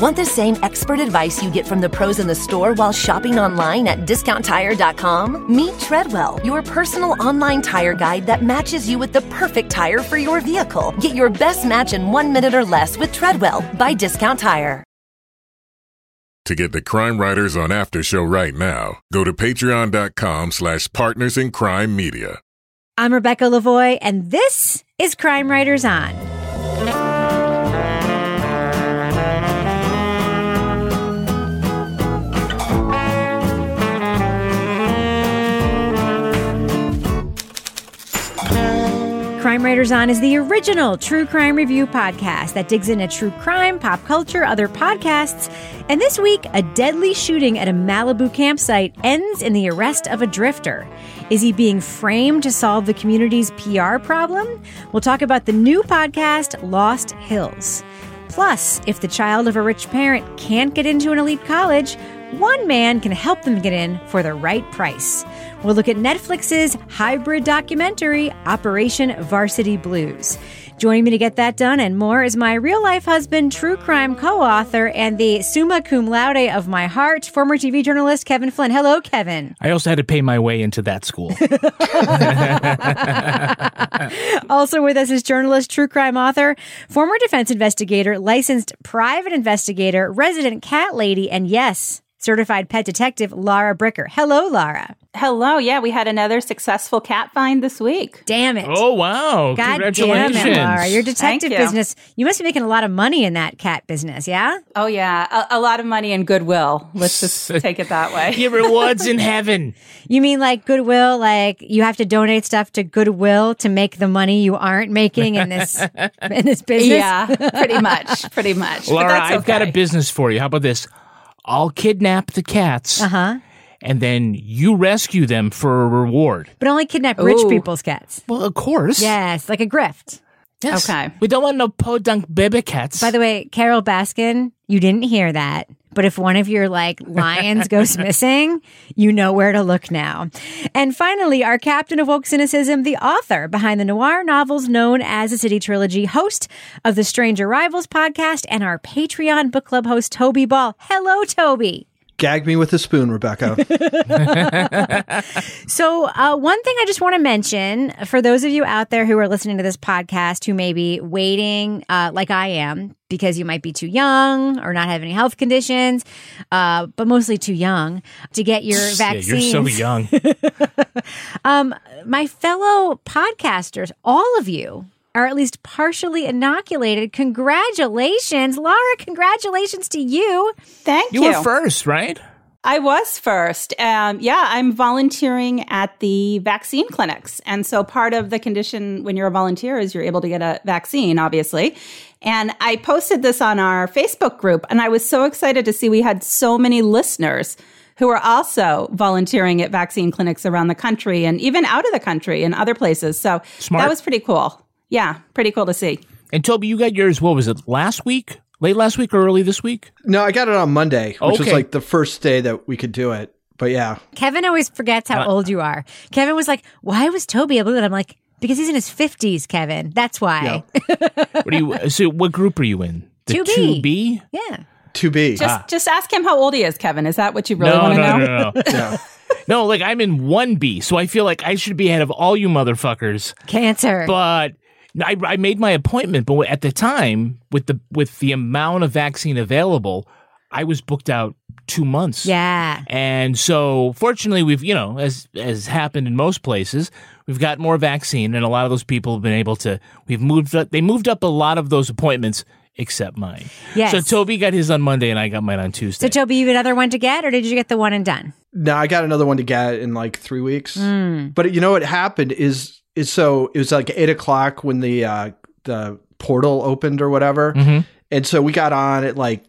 Want the same expert advice you get from the pros in the store while shopping online at discounttire.com? Meet Treadwell, your personal online tire guide that matches you with the perfect tire for your vehicle. Get your best match in one minute or less with Treadwell by Discount Tire. To get the Crime Writers on After Show right now, go to patreon.com slash partners in crime media. I'm Rebecca Lavoie, and this is Crime Writers On. Crime Writers On is the original true crime review podcast that digs into true crime, pop culture, other podcasts. And this week, a deadly shooting at a Malibu campsite ends in the arrest of a drifter. Is he being framed to solve the community's PR problem? We'll talk about the new podcast, Lost Hills. Plus, if the child of a rich parent can't get into an elite college, one man can help them get in for the right price. We'll look at Netflix's hybrid documentary, Operation Varsity Blues. Joining me to get that done and more is my real life husband, true crime co author, and the summa cum laude of my heart, former TV journalist Kevin Flynn. Hello, Kevin. I also had to pay my way into that school. also with us is journalist, true crime author, former defense investigator, licensed private investigator, resident cat lady, and yes, certified pet detective Lara Bricker. Hello, Lara. Hello. Yeah, we had another successful cat find this week. Damn it. Oh, wow. God Congratulations. damn it, Lara. Your detective you. business, you must be making a lot of money in that cat business, yeah? Oh, yeah. A, a lot of money and goodwill. Let's just take it that way. Your rewards in heaven. You mean like Goodwill, like you have to donate stuff to Goodwill to make the money you aren't making in this in this business? Yeah, pretty much. Pretty much. But Laura, that's I've got a business for you. How about this? I'll kidnap the cats. Uh-huh. And then you rescue them for a reward. But only kidnap rich Ooh. people's cats. Well, of course. Yes, like a grift. Yes. Okay. We don't want no podunk baby cats. By the way, Carole Baskin, you didn't hear that. But if one of your like lions goes missing, you know where to look now. And finally, our captain of woke cynicism, the author behind the noir novels known as the City Trilogy, host of the Strange Arrivals podcast, and our Patreon book club host, Toby Ball. Hello, Toby. Gag me with a spoon, Rebecca. So, uh, one thing I just want to mention for those of you out there who are listening to this podcast who may be waiting, uh, like I am, because you might be too young or not have any health conditions, uh, but mostly too young to get your Yeah, vaccine. you're so young. Um, my fellow podcasters, all of you are at least partially inoculated. Congratulations, Laura. Congratulations to you. Thank You you. were first, right? I was first. Um, yeah, I'm volunteering at the vaccine clinics. And so part of the condition when you're a volunteer is you're able to get a vaccine, obviously. And I posted this on our Facebook group, and I was so excited to see we had so many listeners who are also volunteering at vaccine clinics around the country and even out of the country and other places. So Smart. that was pretty cool. Yeah, pretty cool to see. And Toby, you got yours, what was it, last week? Late last week or early this week? no, I got it on Monday, which was like the first day that we could do it. But yeah, Kevin always forgets how uh, old you are. Kevin was like, "Why was Toby able to?" do? I'm like, "Because he's in his 50s, Kevin. That's why." What do you so what group are you in? The 2B. 2B? Yeah. to be. Just ah. just ask him how old he is, Kevin. Is that what you really no, want to no, know? no, no, no. no, like I'm in 1B, so I feel like I should be ahead of all you motherfuckers. Cancer. But I, I made my appointment, but at the time, with the with the amount of vaccine available, I was booked out two months. yeah. And so, fortunately, we've you know, as as happened in most places, we've got more vaccine, and a lot of those people have been able to. We've moved up. They moved up a lot of those appointments, except mine. Yes. So Toby got his on Monday, and I got mine on Tuesday. So Toby, you have another one to get, or did you get the one and done? No, I got another one to get in like three weeks. Hmm. But you know what happened is is so it was like eight o'clock when the uh the portal opened or whatever. Mhm. And so we got on at like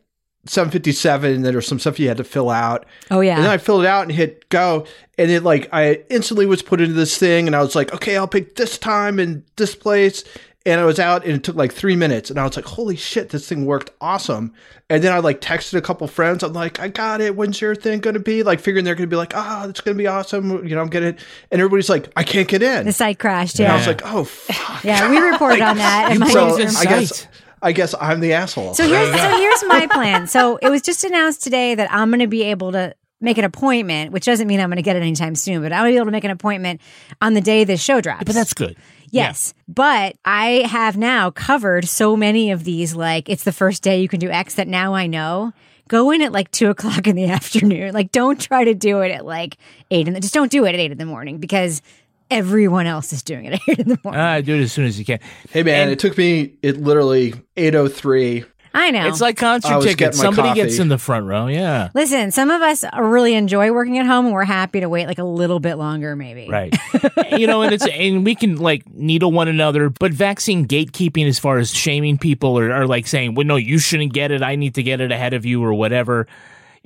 seven fifty seven and there was some stuff you had to fill out. Oh yeah. And then I filled it out and hit go. And it like I instantly was put into this thing and I was like, okay, I'll pick this time and this place. And I was out and it took like three minutes. And I was like, holy shit, this thing worked awesome. And then I like texted a couple friends. I'm like, I got it. When's your thing going to be? Like figuring they're going to be like, ah, it's going to be awesome. You know, I'm getting it. And everybody's like, I can't get in. the site crashed. and I was like, oh, fuck. yeah, we reported on that. in my so I guess I guess I'm the asshole. So here's so here's my plan. So it was just announced today that I'm going to be able to make an appointment, which doesn't mean I'm going to get it anytime soon, but I'm going to be able to make an appointment on the day this show drops. But that's good. Yes. But I have now covered so many of these, like it's the first day you can do X that now I know. Go in at like two o'clock in the afternoon. Like don't try to do it at like eight in the just don't do it at eight in the morning because everyone else is doing it at eight in the morning. Uh, do it as soon as you can. hey man, And- it took me it literally 803. I know. It's like concert was tickets. getting my Somebody coffee. gets in the front row. Yeah. Listen, some of us really enjoy working at home and we're happy to wait like a little bit longer, maybe. Right. you know, and it's and we can like needle one another, but vaccine gatekeeping as far as shaming people or, or like saying, well, no, you shouldn't get it. I need to get it ahead of you or whatever.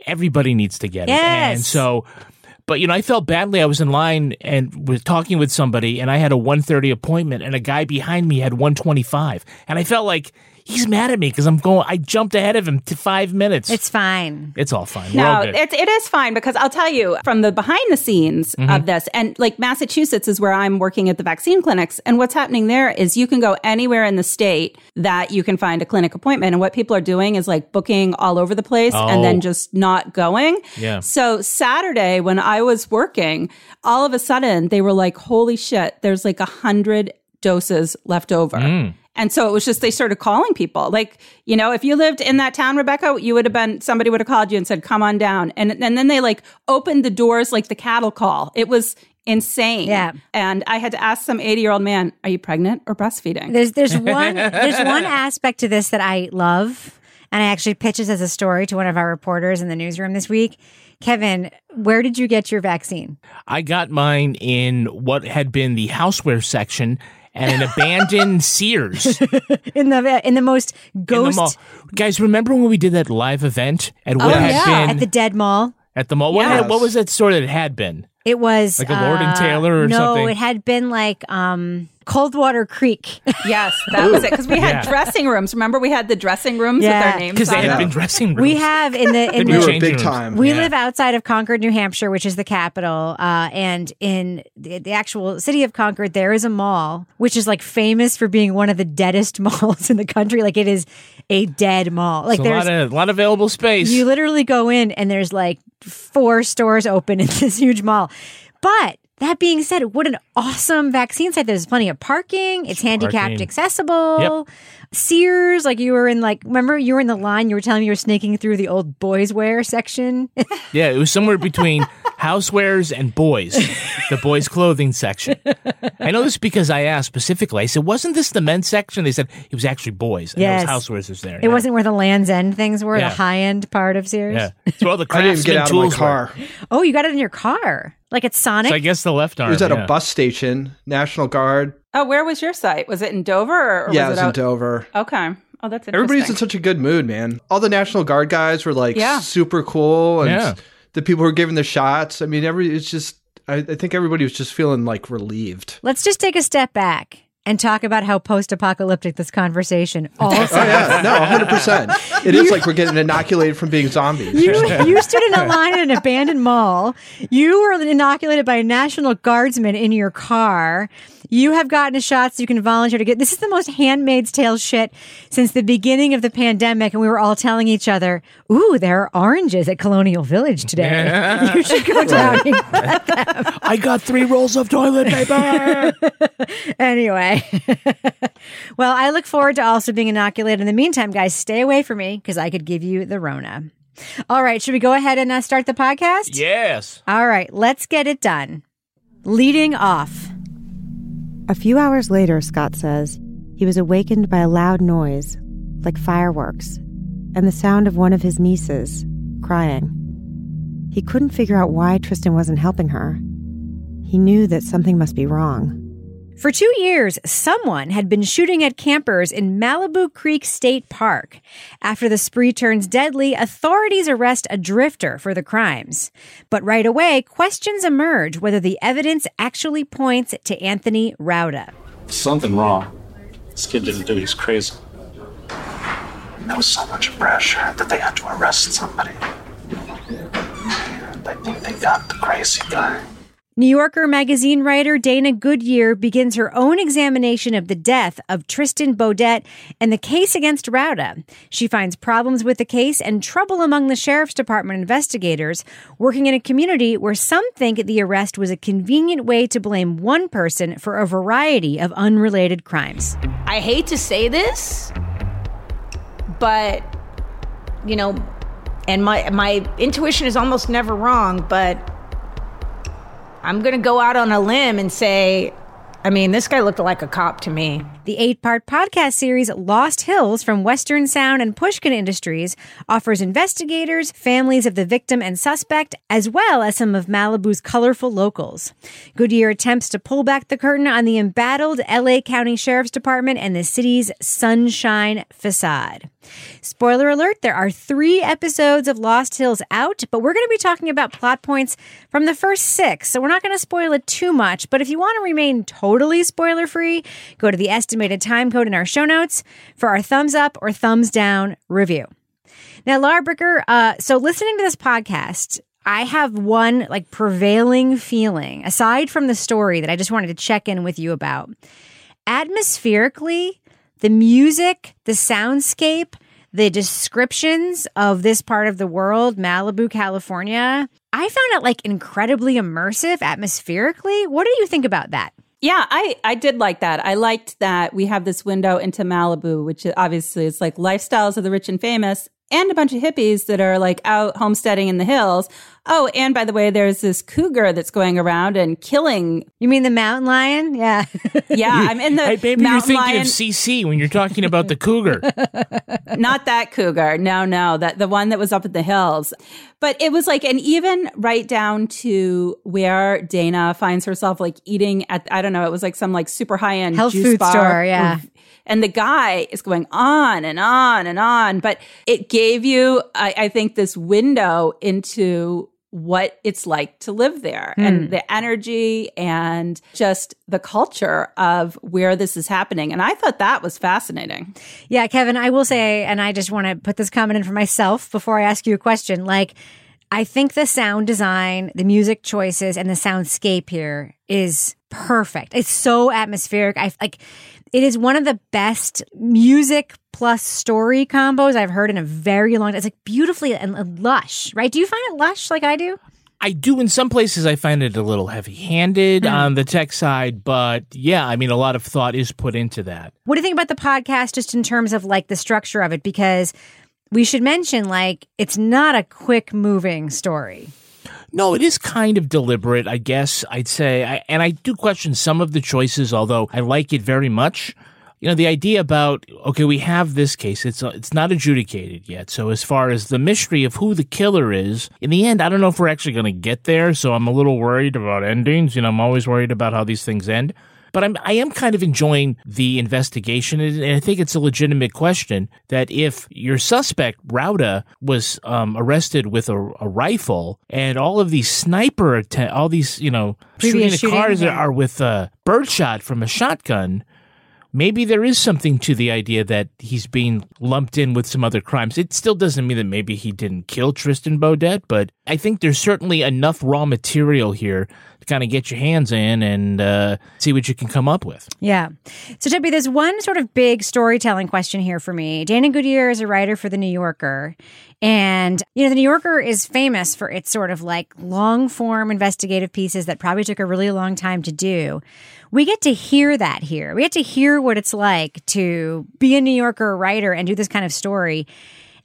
Everybody needs to get it. Yes. And so but you know, I felt badly. I was in line and was talking with somebody and I had a 130 appointment and a guy behind me had 125. And I felt like he's mad at me because I'm going I jumped ahead of him to five minutes. It's fine. it's all fine. We're all No, good. it, it is fine because I'll tell you from the behind the scenes of this, and like Massachusetts is where I'm working at the vaccine clinics. And what's happening there is you can go anywhere in the state that you can find a clinic appointment. And what people are doing is like booking all over the place and Oh. then just not going. Yeah. So Saturday, when I was working, all of a sudden they were like, holy shit, there's like a hundred doses left over. Mm. And so it was just they started calling people. Like, you know, if you lived in that town, Rebecca, you would have been somebody would have called you and said, "Come on down." And and then they like opened the doors like the cattle call. It was insane. Yeah. And I had to ask some 80-year-old man, "Are you pregnant or breastfeeding?" There's there's one there's one aspect to this that I love, and I actually pitched this as a story to one of our reporters in the newsroom this week. Kevin, where did you get your vaccine? I got mine in what had been the houseware section at an abandoned Sears. In the in the most in the ghost. mall. Guys, remember when we did that live event at what oh had yeah, been at the Dead Mall. at the mall? What, Yes. had- what was that store that it had been? It was Like a Lord and uh, Taylor or no, something? No, it had been like um, Coldwater Creek. yes, that was it. Because we had Yeah. dressing rooms. Remember, we had the dressing rooms Yeah. with our names Because they on had them. been dressing rooms. we have in the in Could We the were changing big rooms. time. We Yeah. live outside of Concord, New Hampshire, which is the capital. Uh, and in the, the actual city of Concord, there is a mall which is like famous for being one of the deadest malls in the country. Like it is a dead mall. Like It's a there's lot of, a lot of available space. you literally go in and there's like four stores open in this huge mall. But that being said, what an awesome vaccine site. There's plenty of parking. It's handicapped accessible. Yep. Sears, like you were in like remember you were in the line, you were telling me you were sneaking through the old boys wear section. yeah, it was somewhere between housewares and boys, the boys' clothing section. I know this because I asked specifically. I said, "Wasn't this the men's section?" They said it was actually boys. And Yes. was housewares was there. It wasn't where the Land's End things were, Yeah. the high end part of Sears. Yeah, it's where all the I didn't craftsman get out of my tools were. Oh, you got it in your car. Like it's Sonic. So I guess the left arm. It was at yeah. a bus station, National Guard. oh, where was your site? Was it in Dover or, or yeah, it was was it in? Dover. Okay. Oh, that's interesting. Everybody's in such a good mood, man. All the National Guard guys were like Yeah. super cool, and Yeah. The people who were giving the shots. I mean, every it's just. I, I think everybody was just feeling like relieved. Let's just take a step back and talk about how post apocalyptic this conversation oh, also Oh yeah, no, hundred percent. It is like we're getting inoculated from being zombies. You, you stood in a line at an abandoned mall. You were inoculated by a National Guardsman in your car. You have gotten a shot so you can volunteer to get. This is the most Handmaid's Tale shit since the beginning of the pandemic, and we were all telling each other, "Ooh, there are oranges at Colonial Village today. you should go down." and get them." I got three rolls of toilet paper. anyway, well, I look forward to also being inoculated. In the meantime, guys, stay away from me because I could give you the Rona. All right, should we go ahead and uh, start the podcast? yes. All right, let's get it done. Leading off. A few hours later, Scott says, he was awakened by a loud noise, like fireworks, and the sound of one of his nieces crying. He couldn't figure out why Tristan wasn't helping her. He knew that something must be wrong. For two years, someone had been shooting at campers in Malibu Creek State Park. After the spree turns deadly, authorities arrest a drifter for the crimes. But right away, questions emerge whether the evidence actually points to Anthony Rauda. something wrong. This kid didn't do. He's crazy. There was so much pressure that they had to arrest somebody. And I think they got the crazy guy. New Yorker magazine writer Dana Goodyear begins her own examination of the death of Tristan Beaudette and the case against Rauda. She finds problems with the case and trouble among the sheriff's department investigators working in a community where some think the arrest was a convenient way to blame one person for a variety of unrelated crimes. I hate to say this, but you know, and my my intuition is almost never wrong, but I'm going to go out on a limb and say, I mean, this guy looked like a cop to me. The eight part podcast series Lost Hills from Western Sound and Pushkin Industries offers investigators, families of the victim and suspect, as well as some of Malibu's colorful locals. Goodyear attempts to pull back the curtain on the embattled LA County Sheriff's Department and the city's sunshine facade. Spoiler alert, there are three episodes of Lost Hills out, but we're going to be talking about plot points from the first six, so we're not going to spoil it too much. But if you want to remain totally spoiler free, go to the estimated time code in our show notes for our thumbs up or thumbs down review. Now, Laura Bricker, uh, so listening to this podcast, I have one like prevailing feeling, aside from the story that I just wanted to check in with you about. Atmospherically, the music, the soundscape, the descriptions of this part of the world, Malibu, California, I found it like incredibly immersive atmospherically. What do you think about that? Yeah, I, I did like that. I liked that we have this window into Malibu, which obviously is like lifestyles of the rich and famous and a bunch of hippies that are like out homesteading in the hills. Oh, and by the way, there's this cougar that's going around and killing. You mean the mountain lion? Yeah. yeah, I'm in the Hey, maybe you're mountain thinking lion. of CC when you're talking about the cougar. Not that cougar. No, no, that the one that was up in the hills. But it was like, and even right down to where Dana finds herself like eating at, I don't know, it was like some like super high end Health juice food bar. store, yeah. And the guy is going on and on and on. But it gave you, I, I think, this window into what it's like to live there and hmm. the energy and just the culture of where this is happening. And I thought that was fascinating. Yeah, Kevin, I will say, and I just want to put this comment in for myself before I ask you a question. Like, I think the sound design, the music choices, and the soundscape here is perfect. It's so atmospheric. I like it is one of the best music plus story combos I've heard in a very long time. It's like beautifully and lush, right? Do you find it lush like I do? I do in some places. I find it a little heavy-handed mm. on the tech side, but yeah, I mean, a lot of thought is put into that. What do you think about the podcast just in terms of like the structure of it? Because we should mention like it's not a quick moving story. No, it is kind of deliberate, I guess I'd say. I, and I do question some of the choices, although I like it very much. You know, the idea about, okay, we have this case. It's, uh, it's not adjudicated yet. So as far as the mystery of who the killer is, in the end, I don't know if we're actually going to get there. So I'm a little worried about endings. You know, I'm always worried about how these things end. But I'm, I am kind of enjoying the investigation, and and I think it's a legitimate question that if your suspect Rauda was um, arrested with a, a rifle, and all of these sniper, atta- all these you know shooting the cars yeah. are with a birdshot from a shotgun. Maybe there is something to the idea that he's being lumped in with some other crimes. It still doesn't mean that maybe he didn't kill Tristan Beaudette, but I think there's certainly enough raw material here to kind of get your hands in and uh, see what you can come up with. Yeah. So, Debbie, there's one sort of big storytelling question here for me. Dana Goodyear is a writer for The New Yorker. And, you know, The New Yorker is famous for its sort of like long form investigative pieces that probably took a really long time to do. We get to hear that here. We get to hear what it's like to be a New Yorker writer and do this kind of story.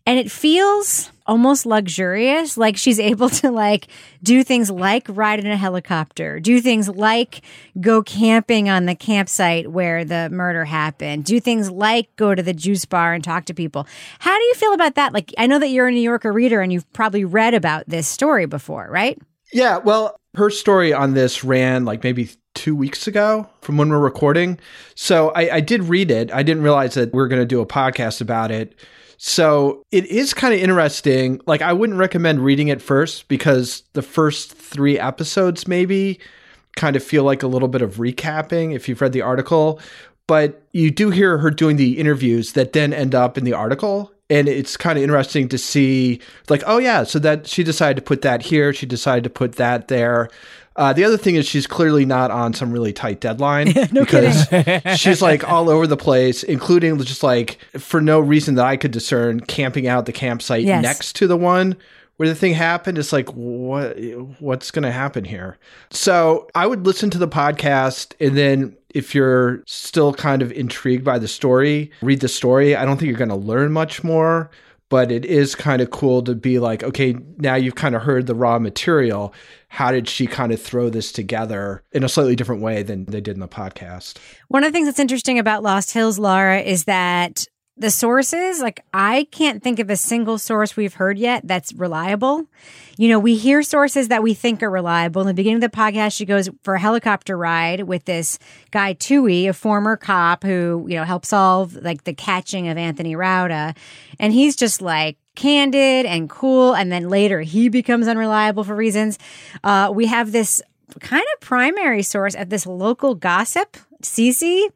And it feels almost luxurious. Like she's able to like do things like ride in a helicopter, do things like go camping on the campsite where the murder happened, do things like go to the juice bar and talk to people. How do you feel about that? Like I know that you're a New Yorker reader and you've probably read about this story before, right? Yeah, well, her story on this ran like maybe two weeks ago from when we're recording. So I, I did read it. I didn't realize that we are going to do a podcast about it. So it is kind of interesting. Like, I wouldn't recommend reading it first because the first three episodes maybe kind of feel like a little bit of recapping if you've read the article. But you do hear her doing the interviews that then end up in the article. And it's kind of interesting to see, like, oh yeah, so that she decided to put that here, she decided to put that there. Uh, the other thing is she's clearly not on some really tight deadline no because she's like all over the place, including just like for no reason that I could discern, camping out the campsite Yes. next to the one where the thing happened. It's like what what's going to happen here? So I would listen to the podcast, and then if you're still kind of intrigued by the story, read the story. I don't think you're going to learn much more. But it is kind of cool to be like, okay, now you've kind of heard the raw material. How did she kind of throw this together in a slightly different way than they did in the podcast? One of the things that's interesting about Lost Hills, Laura, is that the sources, like I can't think of a single source we've heard yet that's reliable. You know, we hear sources that we think are reliable. In the beginning of the podcast, she goes for a helicopter ride with this guy Tui, a former cop who, you know, helped solve like the catching of Anthony Rauda. And he's just like candid and cool. And then later he becomes unreliable for reasons. Uh, we have this kind of primary source of this local gossip, Cece,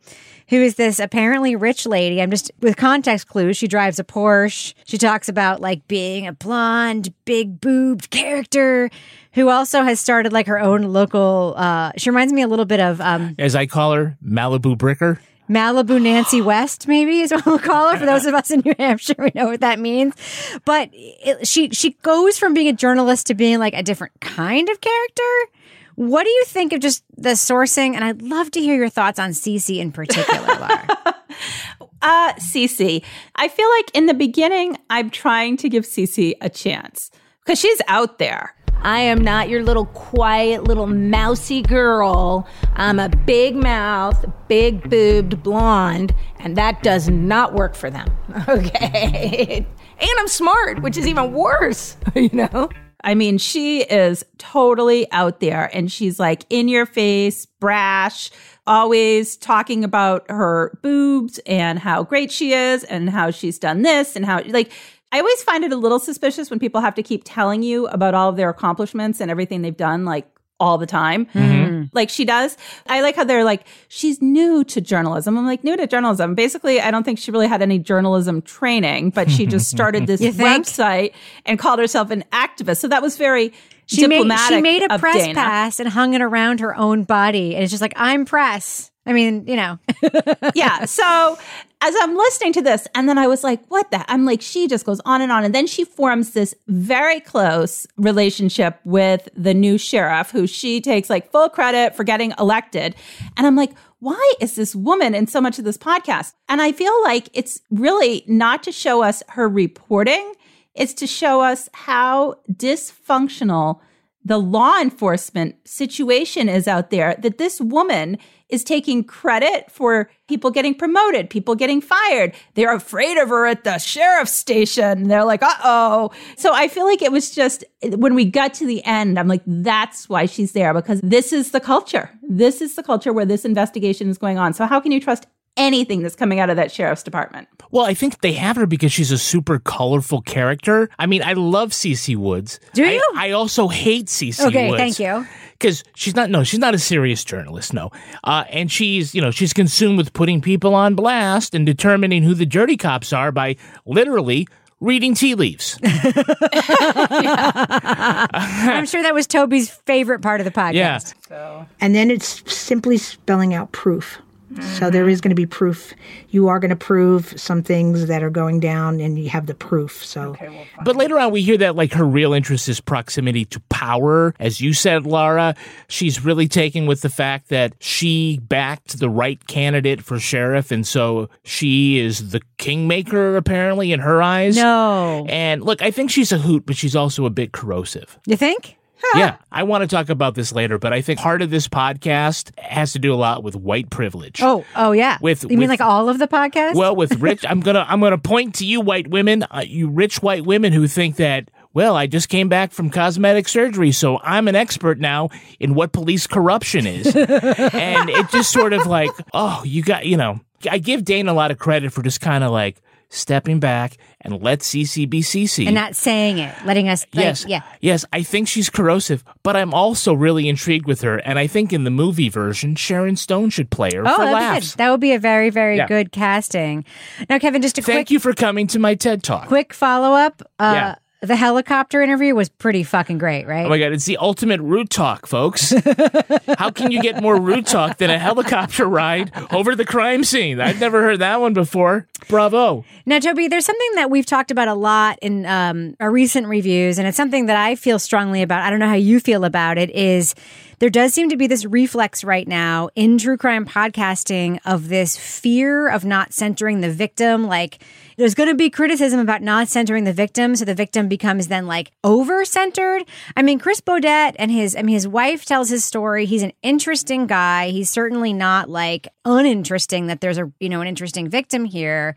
who is this apparently rich lady. I'm just with context clues. She drives a Porsche. She talks about like being a blonde, big boobed character who also has started like her own local. Uh, she reminds me a little bit of um, As I call her, Malibu Bricker. Malibu Nancy West, maybe is what we'll call her. For those of us in New Hampshire, we know what that means. But it, she she goes from being a journalist to being like a different kind of character. What do you think of just the sourcing? And I'd love to hear your thoughts on CC in particular, Laura. Uh, Cece, I feel like in the beginning, I'm trying to give CC a chance because she's out there. I am not your little quiet little mousy girl. I'm a big mouth, big boobed blonde, and that does not work for them. Okay. and I'm smart, which is even worse, you know? I mean, she is totally out there and she's like in your face, brash, always talking about her boobs and how great she is and how she's done this and how, like, I always find it a little suspicious when people have to keep telling you about all of their accomplishments and everything they've done, like, all the time, mm-hmm. like she does. I like how they're like, she's new to journalism. I'm like, new to journalism. Basically, I don't think she really had any journalism training, but she just started this website and called herself an activist. So that was very She made diplomatic. she made a press Dana. pass and hung it around her own body, and it's just like I'm press. I mean, you know, yeah. So as I'm listening to this, and then I was like, what the? I'm like, she just goes on and on. And then she forms this very close relationship with the new sheriff, who she takes like full credit for getting elected. And I'm like, why is this woman in so much of this podcast? And I feel like it's really not to show us her reporting, it's to show us how dysfunctional the law enforcement situation is out there that this woman is taking credit for people getting promoted, people getting fired. They're afraid of her at the sheriff's station. They're like, uh oh. So I feel like it was just when we got to the end, I'm like, that's why she's there because this is the culture. This is the culture where this investigation is going on. So how can you trust anything that's coming out of that sheriff's department? Well, I think they have her because she's a super colorful character. I mean, I love Cece Woods. Do you? I, also hate Cece Woods. Okay, Woods. thank you. Because she's not, no, she's not a serious journalist, no. Uh, and she's, you know, she's consumed with putting people on blast and determining who the dirty cops are by literally reading tea leaves. I'm sure that was Toby's favorite part of the podcast. Yeah. And then it's simply spelling out proof. So there is going to be proof. You are going to prove some things that are going down, and you have the proof. So But later on, we hear that like her real interest is proximity to power. As you said, Laura, she's really taken with the fact that she backed the right candidate for sheriff, and so she is the kingmaker, apparently, in her eyes. No. And look, I think she's a hoot, but she's also a bit corrosive. You think? yeah, I want to talk about this later, but I think part of this podcast has to do a lot with white privilege. Oh, oh yeah. With- you mean like all of the podcast? Well, with rich, I'm gonna I'm gonna point to you, white women, uh, you rich white women who think that. Well, I just came back from cosmetic surgery, so I'm an expert now in what police corruption is. and it just sort of like, oh, you got, you know, I give Dane a lot of credit for just kind of like stepping back and let CC be CC. And not saying it, letting us. Like, yes, Yeah. yes. I think she's corrosive, but I'm also really intrigued with her. And I think in the movie version, Sharon Stone should play her Oh, for laughs. good. That would be a very, very Yeah. good casting. Now, Kevin, just a Thank quick, you for coming to my TED Talk. quick follow up. Uh, Yeah. The helicopter interview was pretty fucking great, right? Oh my god, it's the ultimate root talk, folks. How can you get more root talk than a helicopter ride over the crime scene? I've never heard that one before. Bravo. Now, Toby, there's something that we've talked about a lot in um, our recent reviews, and it's something that I feel strongly about. I don't know how you feel about it. Is there does seem to be this reflex right now in true crime podcasting of this fear of not centering the victim, like. There's going to be criticism about not centering the victim, so the victim becomes then like over centered. I mean, Chris Beaudette and his, I mean, his wife tells his story. He's an interesting guy. He's certainly not like uninteresting that there's a, you know, an interesting victim here.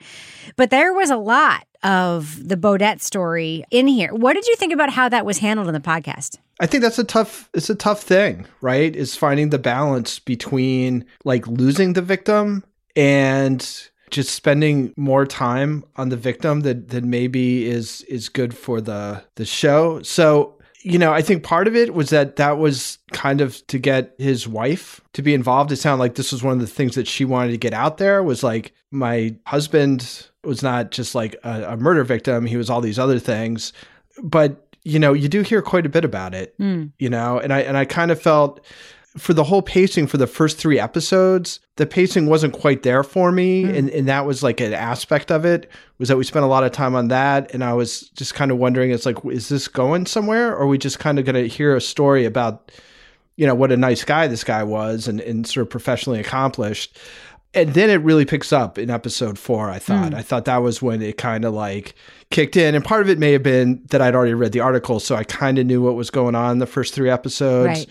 But there was a lot of the Beaudette story in here. What did you think about how that was handled in the podcast? I think that's a tough it's a tough thing, right? Is finding the balance between like losing the victim and just spending more time on the victim than, that maybe is is good for the the show. So you know, I think part of it was that that was kind of to get his wife to be involved. It sounded like this was one of the things that she wanted to get out there was like, my husband was not just like a, a murder victim. He was all these other things. But, you know, you do hear quite a bit about it, Mm. you know, and I, and I kind of felt for the whole pacing for the first three episodes, the pacing wasn't quite there for me. And, and that was like an aspect of it was that we spent a lot of time on that. And I was just kind of wondering, it's like, is this going somewhere? Or are we just kind of going to hear a story about, you know, what a nice guy this guy was and, and sort of professionally accomplished? And then it really picks up in episode four, I thought. Mm. I thought that was when it kind of like kicked in. And part of it may have been that I'd already read the article. So I kind of knew what was going on in the first three episodes. Right.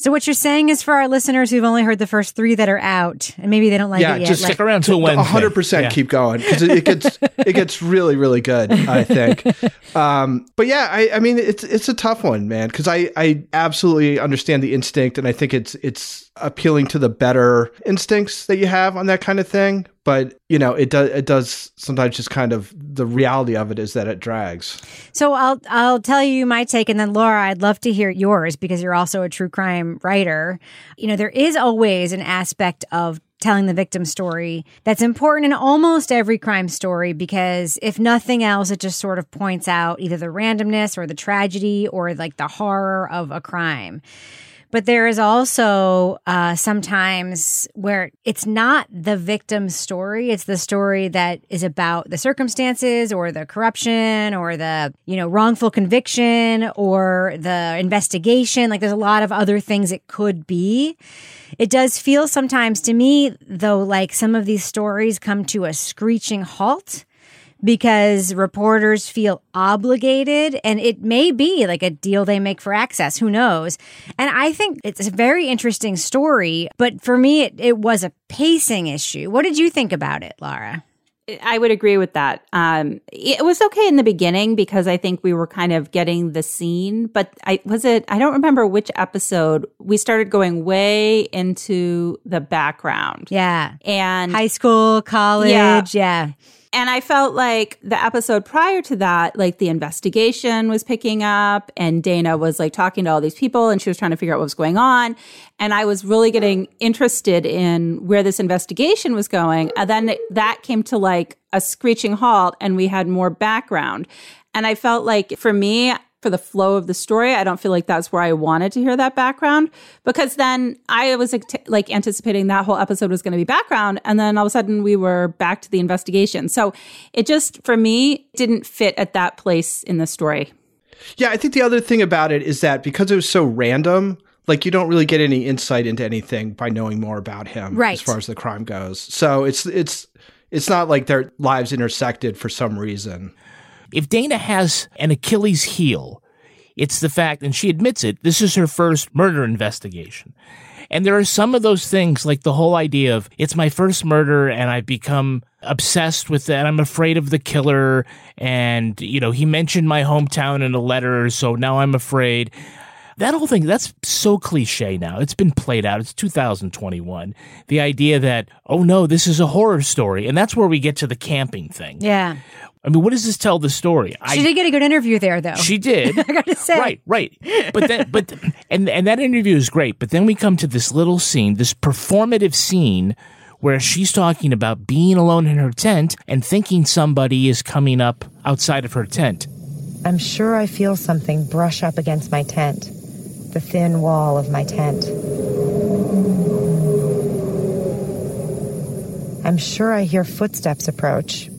So what you're saying is for our listeners who've only heard the first three that are out, and maybe they don't like yeah, it yet. just like- stick around till Wednesday. hundred percent Yeah. keep going because it, it gets it gets really really good. I think, um, but yeah, I, I mean it's it's a tough one, man, because I I absolutely understand the instinct, and I think it's it's appealing to the better instincts that you have on that kind of thing. But you know, it does it does sometimes just kind of the reality of it is that it drags. So I'll I'll tell you my take, and then Laura, I'd love to hear yours because you're also a true crime writer. You know, there is always an aspect of telling the victim story that's important in almost every crime story because if nothing else, it just sort of points out either the randomness or the tragedy or like the horror of a crime. But there is also uh, sometimes where it's not the victim's story; it's the story that is about the circumstances or the corruption or the you know wrongful conviction or the investigation. Like there's a lot of other things it could be. It does feel sometimes to me, though, like some of these stories come to a screeching halt because reporters feel obligated and it may be like a deal they make for access who knows and i think it's a very interesting story but for me it, it was a pacing issue what did you think about it laura I would agree with that. Um, it was okay in the beginning because I think we were kind of getting the scene, but I was it. I don't remember which episode we started going way into the background. yeah And high school college Yeah. yeah, And I felt like the episode prior to that, like the investigation was picking up and Dana was like talking to all these people and she was trying to figure out what was going on. And I was really getting interested in where this investigation was going. And then that came to like a screeching halt and we had more background. And I felt like for me, for the flow of the story, I don't feel like that's where I wanted to hear that background because then I was like anticipating that whole episode was going to be background. And then all of a sudden we were back to the investigation. So it just, for me, didn't fit at that place in the story. Yeah, I think the other thing about it is that because it was so random, like you don't really get any insight into anything by knowing more about him Right. as far as the crime goes. So it's it's it's not like their lives intersected for some reason. If Dana has an Achilles heel, it's the fact, and she admits it, this is her first murder investigation. And there are some of those things, like the whole idea of it's my first murder and I've become obsessed with that. I'm afraid of the killer. And, you know, he mentioned my hometown in a letter, so now I'm afraid. that whole thing that's so cliche now it's been played out it's 2021 the idea that oh no this is a horror story and that's where we get to the camping thing Yeah. I mean what does this tell the story She did get a good interview there, though. she did I gotta say. right right but then but and and that interview is great but then we come to this little scene this performative scene where she's talking about being alone in her tent and thinking somebody is coming up outside of her tent I'm sure I feel something brush up against my tent, the thin wall of my tent. I'm sure I hear footsteps approach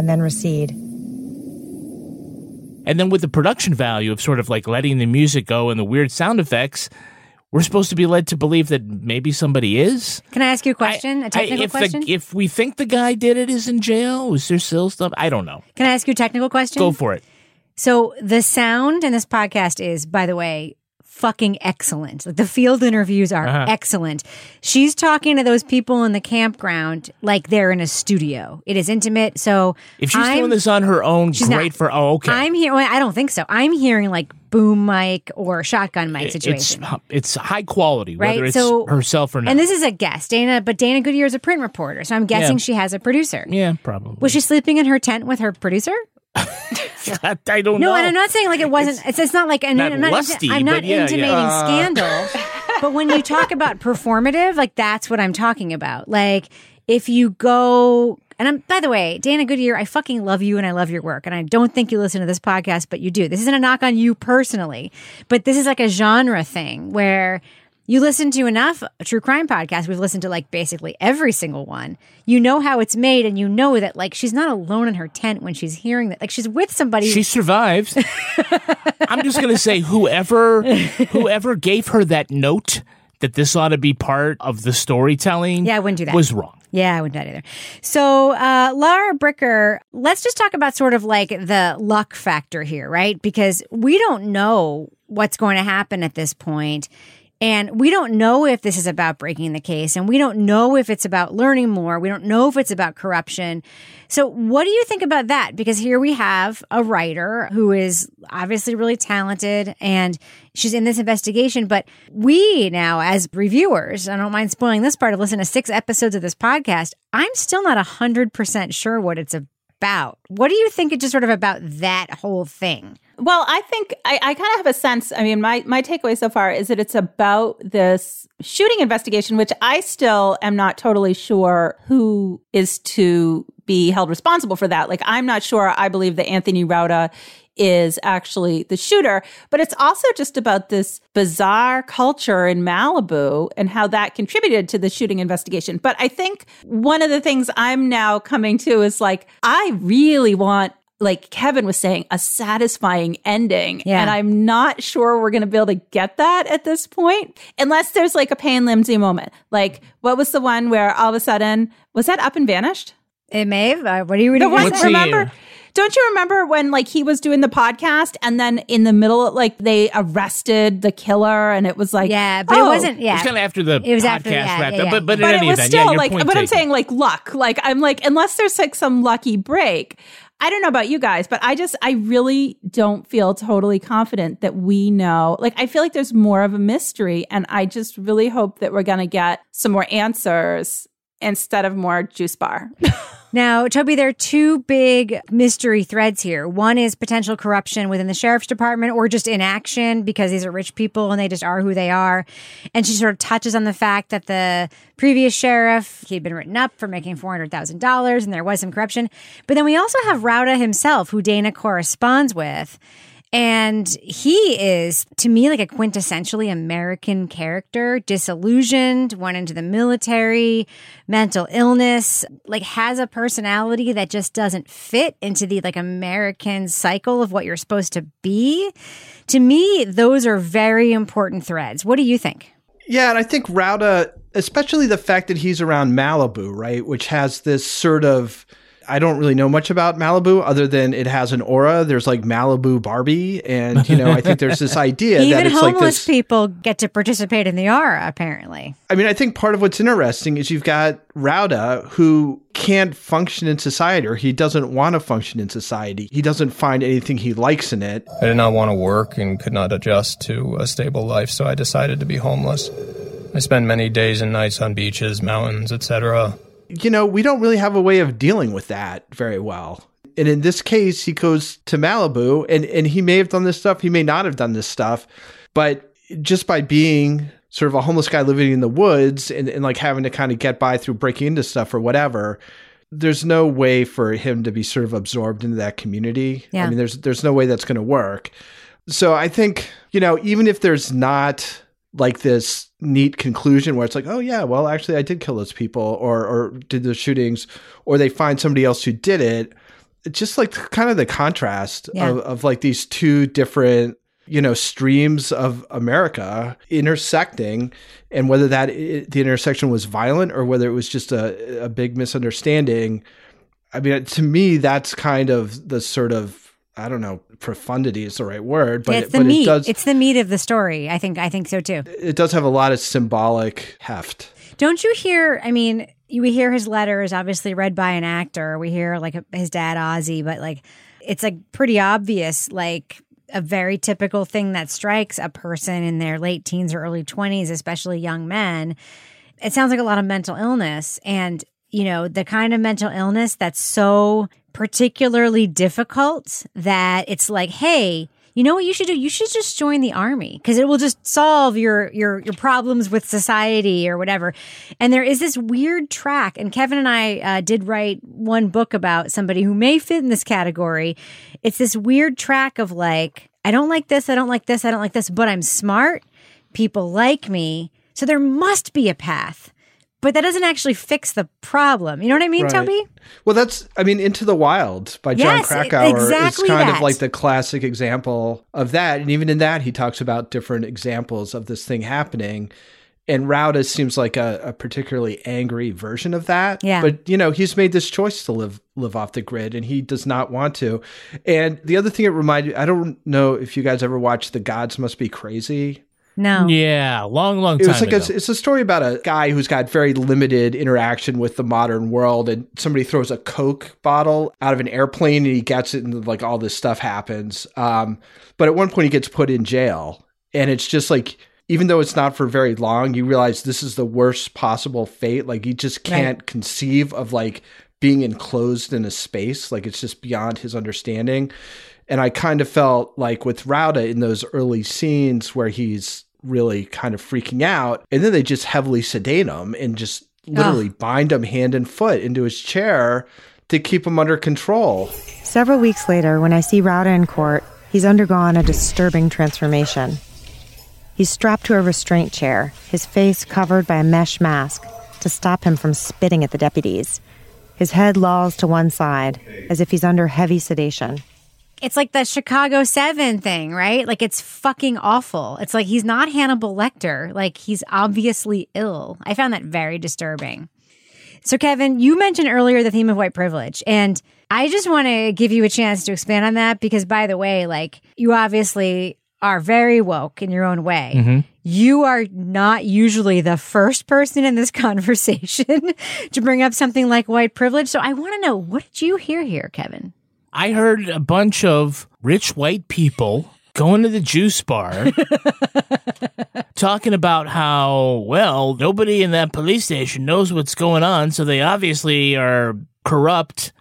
and then recede. And then with the production value of sort of like letting the music go and the weird sound effects, we're supposed to be led to believe that maybe somebody is. Can I ask you a question? A I- technical if, question? The, if we think the guy did it, is in jail. Is there still stuff? I don't know. Can I ask you a technical question? Go for it. So the sound in this podcast is, by the way, fucking excellent. Like the field interviews are Uh-huh. excellent. She's talking to those people in the campground like they're in a studio. It is intimate. So If she's I'm- doing this on her own, She's great not. for. Oh, okay. I'm here. Well, I don't think so. I'm hearing like boom mic or shotgun mic it's situation. it's high quality, Right, whether it's so- herself or not. And this is a guest, Dana. But Dana Goodyear is a print reporter, so I'm guessing Yeah. she has a producer. yeah, probably. Was she sleeping in her tent with her producer? I, don't No, know. No, and I'm not saying like it wasn't. It's, it's, not like I'm not I'm not, lusty, I'm not yeah, yeah. intimating Uh. scandal. but when you talk about performative, like that's what I'm talking about. Like if you go. And I'm, by the way, Dana Goodyear, I fucking love you and I love your work. And I don't think you listen to this podcast, but you do. This isn't a knock on you personally, but this is like a genre thing where you listen to enough true crime podcasts. We've listened to like basically every single one. You know how it's made, and you know that like she's not alone in her tent when she's hearing that. Like she's with somebody. She survives. I'm just gonna say whoever whoever gave her that note that this ought to be part of the storytelling. Yeah, I wouldn't do that. Was wrong. Yeah, I wouldn't do that either. So, uh, Laura Bricker, let's just talk about sort of like the luck factor here, right? Because we don't know what's going to happen at this point. And we don't know if this is about breaking the case, and we don't know if it's about learning more. We don't know if it's about corruption. So, what do you think about that? Because here we have a writer who is obviously really talented and she's in this investigation. But we now, as reviewers, I don't mind spoiling this part, listening to six episodes of this podcast. I'm still not 100% sure what it's about. What do you think it's just sort of about that whole thing? Well, I think I, I kind of have a sense. I mean, my my takeaway so far is that it's about this shooting investigation, which I still am not totally sure who is to be held responsible for that. Like, I'm not sure. I believe that Anthony Rauda is actually the shooter, but it's also just about this bizarre culture in Malibu and how that contributed to the shooting investigation. But I think one of the things I'm now coming to is like, I really want like Kevin was saying, a satisfying ending. Yeah. And I'm not sure we're going to be able to get that at this point, unless there's like a Payne Lindsey moment. Like, what was the one where all of a sudden, was that up and vanished? It may have. Uh, what are you The reading? one, remember? Don't you remember when like he was doing the podcast and then in the middle, like they arrested the killer and it was like, Yeah, but it oh. wasn't. Yeah, It was kind of after the It was podcast after- yeah, wrapped yeah, up, yeah. but but, but in it any was event, still yeah, like point but i'm saying like luck like i'm like unless there's like some lucky break i don't know about you guys but i just i really don't feel totally confident that we know. Like i feel like there's more of a mystery and i just really hope that we're gonna get some more answers instead of more juice bar Now, Toby, there are two big mystery threads here. One is potential corruption within the sheriff's department or just inaction because these are rich people and they just are who they are. And she sort of touches on the fact that the previous sheriff, he'd been written up for making $400,000 and there was some corruption. But then we also have Rauda himself, who Dana corresponds with. And he is, to me, like a quintessentially American character, disillusioned, went into the military, mental illness, like has a personality that just doesn't fit into the like American cycle of what you're supposed to be. To me, those are very important threads. What do you think? Yeah, and I think Rauda, especially the fact that he's around Malibu, right, which has this sort of I don't really know much about Malibu other than it has an aura. There's like Malibu Barbie, and you know, I think there's this idea Even that it's homeless like this. people get to participate in the aura, apparently. I mean, I think part of what's interesting is you've got Rauda who can't function in society, or he doesn't want to function in society. He doesn't find anything he likes in it. I did not want to work and could not adjust to a stable life, so I decided to be homeless. I spend many days and nights on beaches, mountains, etc. You know, we don't really have a way of dealing with that very well. And in this case, he goes to Malibu, and, and he may have done this stuff, he may not have done this stuff, but just by being sort of a homeless guy living in the woods and, and like having to kind of get by through breaking into stuff or whatever, there's no way for him to be sort of absorbed into that community. Yeah. I mean, there's there's no way that's going to work. So I think you know, even if there's not like this neat conclusion where it's like, oh yeah, well actually I did kill those people or or did the shootings, or they find somebody else who did it. It's just like kind of the contrast Yeah. of, of like these two different you know streams of America intersecting, and whether that i the intersection was violent or whether it was just a, a big misunderstanding. I mean, to me, that's kind of the sort of I don't know profundity is the right word, but Yeah, it's it, the but meat. it does It's the meat of the story. I think. I think so too. it does have a lot of symbolic heft. Don't you hear? I mean, we hear his letters, obviously read by an actor. We hear like his dad, Ozzy, but like it's like pretty obvious, like a very typical thing that strikes a person in their late teens or early 20s, especially young men. It sounds like a lot of mental illness. And, you know, the kind of mental illness that's so particularly difficult that it's like, hey, you know what you should do? You should just join the army because it will just solve your your your problems with society or whatever. And there is this weird track, and Kevin and I uh, did write one book about somebody who may fit in this category. It's this weird track of like, I don't like this, I don't like this, I don't like this, but I'm smart. People like me, so there must be a path. But that doesn't actually fix the problem. You know what I mean, Right. Toby? Well, that's I mean, Into the Wild by Jon Krakauer exactly is kind that. of like the classic example of that. And even in that, he talks about different examples of this thing happening. And Rauda seems like a, a particularly angry version of that. Yeah. But you know, he's made this choice to live live off the grid, and he does not want to. And the other thing it reminded I don't know if you guys ever watched The Gods Must Be Crazy. No. Yeah, long, long It was like ago. a, it's a story about a guy who's got very limited interaction with the modern world, and somebody throws a Coke bottle out of an airplane, and he gets it, and like all this stuff happens. Um, but at one point, he gets put in jail, and it's just like even though it's not for very long, you realize this is the worst possible fate. Like you just can't conceive of like being enclosed in a space. Like it's just beyond his understanding. And I kind of felt like with Rauda in those early scenes where he's really kind of freaking out, and then they just heavily sedate him and just literally bind him hand and foot into his chair to keep him under control. Several weeks later, when I see Rauda in court, he's undergone a disturbing transformation. He's strapped to a restraint chair, his face covered by a mesh mask to stop him from spitting at the deputies. His head lolls to one side, as if he's under heavy sedation. It's like the Chicago 7 thing, right? Like it's fucking awful. It's like he's not Hannibal Lecter. Like he's obviously ill. I found that very disturbing. So, Kevin, you mentioned earlier the theme of white privilege. And I just want to give you a chance to expand on that because, by the way, like you obviously are very woke in your own way. Mhm. You are not usually the first person in this conversation to bring up something like white privilege. So, I want to know what did you hear here, Kevin? I heard a bunch of rich white people going to the juice bar talking about how, well, nobody in that police station knows what's going on, so they obviously are corrupt.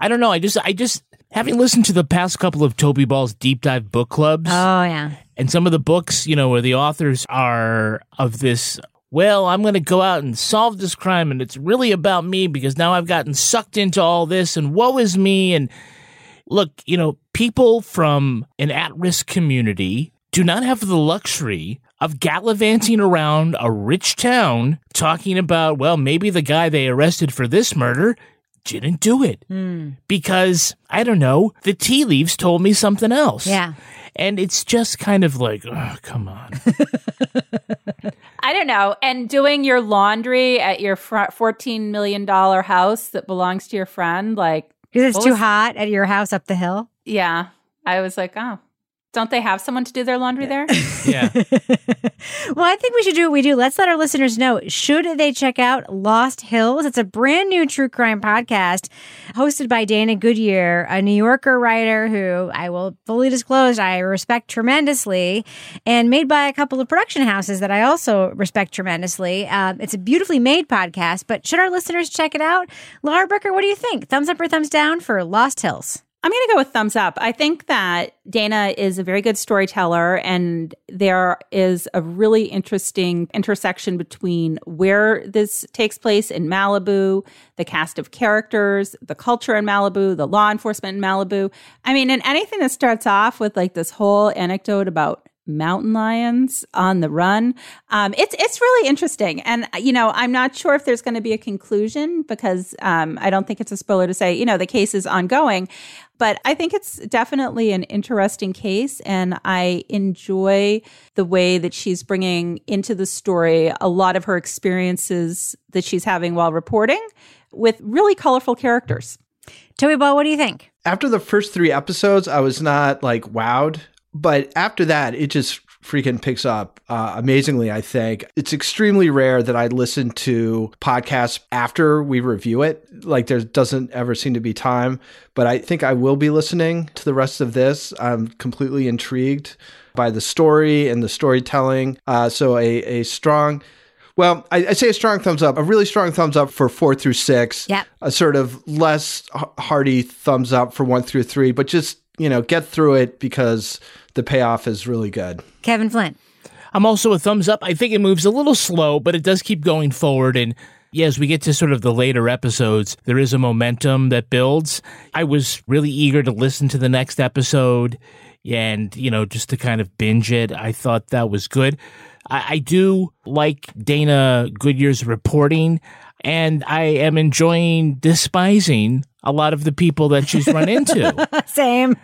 I don't know. I just, I just, having listened to the past couple of Toby Ball's deep dive book clubs, Oh, yeah. and some of the books, you know, where the authors are of this, well, I'm going to go out and solve this crime, and it's really about me because now I've gotten sucked into all this, and woe is me. And look, you know, people from an at risk community do not have the luxury of gallivanting around a rich town talking about, well, maybe the guy they arrested for this murder didn't do it hmm. because I don't know, the tea leaves told me something else. Yeah. And it's just kind of like, oh, come on. I don't know. And doing your laundry at your fr- $14 million house that belongs to your friend, like. Because it's too was- hot at your house up the hill. Yeah. I was like, oh, don't they have someone to do their laundry there? Yeah. Well, I think we should do what we do. Let's let our listeners know. Should they check out Lost Hills? It's a brand new true crime podcast hosted by Dana Goodyear, a New Yorker writer who I will fully disclose I respect tremendously, and made by a couple of production houses that I also respect tremendously. Um, it's a beautifully made podcast, but should our listeners check it out? Lara Bricker, what do you think? Thumbs up or thumbs down for Lost Hills? I'm going to go with thumbs up. I think that Dana is a very good storyteller, and there is a really interesting intersection between where this takes place in Malibu, the cast of characters, the culture in Malibu, the law enforcement in Malibu. I mean, and anything that starts off with like this whole anecdote about mountain lions on the run. Um, it's it's really interesting, and you know I'm not sure if there's going to be a conclusion because um, I don't think it's a spoiler to say you know the case is ongoing, but I think it's definitely an interesting case, and I enjoy the way that she's bringing into the story a lot of her experiences that she's having while reporting with really colorful characters. Toby Ball, what do you think? After the first three episodes, I was not like wowed, but after that, it just freaking picks up uh, amazingly. I think it's extremely rare that I listen to podcasts after we review it. Like there doesn't ever seem to be time, but I think I will be listening to the rest of this. I'm completely intrigued by the story and the storytelling. Uh, so a a strong. Well, I, I say a strong thumbs up, a really strong thumbs up for four through six. Yep. A sort of less hearty thumbs up for one through three, but just, you know, get through it because the payoff is really good. Kevin Flynn. I'm also a thumbs up. I think it moves a little slow, but it does keep going forward. And yeah, as we get to sort of the later episodes, there is a momentum that builds. I was really eager to listen to the next episode and, you know, just to kind of binge it. I thought that was good. I, I do like Dana Goodyear's reporting, and I am enjoying despising a lot of the people that she's run into. Same.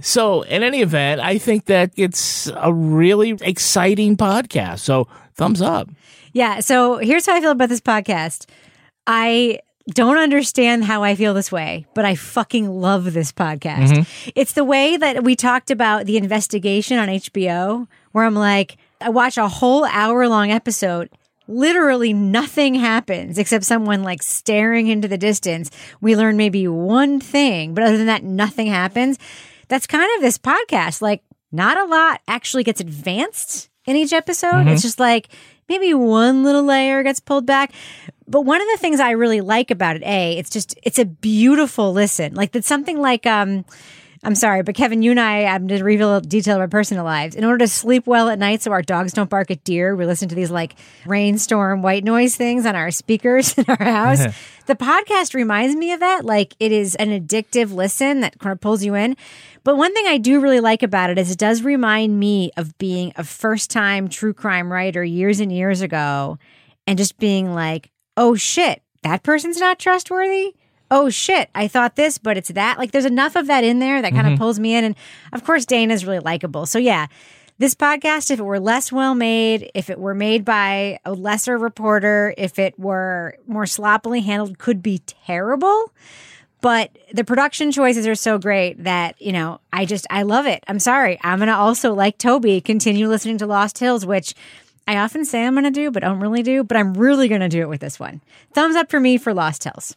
So, in any event, I think that it's a really exciting podcast. So, thumbs up. Yeah. So here's how I feel about this podcast. I don't understand how I feel this way, but I fucking love this podcast. Mm-hmm. It's the way that we talked about the investigation on HBO, where I'm like, I watch a whole hour long episode. Literally nothing happens except someone like staring into the distance. We learn maybe one thing, but other than that, nothing happens. That's kind of this podcast. Like, not a lot actually gets advanced in each episode. It's just like maybe one little layer gets pulled back. But one of the things I really like about it, A, it's just it's a beautiful listen. Like it's something like um I'm sorry, but Kevin, you and I, I'm to reveal a detail of our personal lives. In order to sleep well at night so our dogs don't bark at deer, we listen to these like rainstorm white noise things on our speakers in our house. the podcast reminds me of that. Like it is an addictive listen that kind of pulls you in. But one thing I do really like about it is it does remind me of being a first time true crime writer years and years ago and just being like, oh shit, that person's not trustworthy. Oh shit, I thought this, but it's that. Like there's enough of that in there that kind of mm-hmm. pulls me in. And of course, Dana's really likable. So yeah, this podcast, if it were less well made, if it were made by a lesser reporter, if it were more sloppily handled, could be terrible. But the production choices are so great that, you know, I just, I love it. I'm sorry. I'm going to also, like Toby, continue listening to Lost Hills, which I often say I'm going to do, but don't really do. But I'm really going to do it with this one. Thumbs up for me for Lost Hills.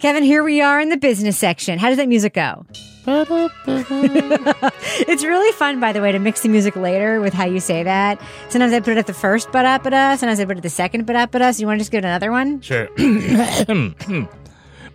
Kevin, here we are in the business section. How does that music go? it's really fun, by the way, to mix the music later with how you say that. Sometimes I put it at the first but up sometimes I put it at the second but up So you want to just give it another one? Sure.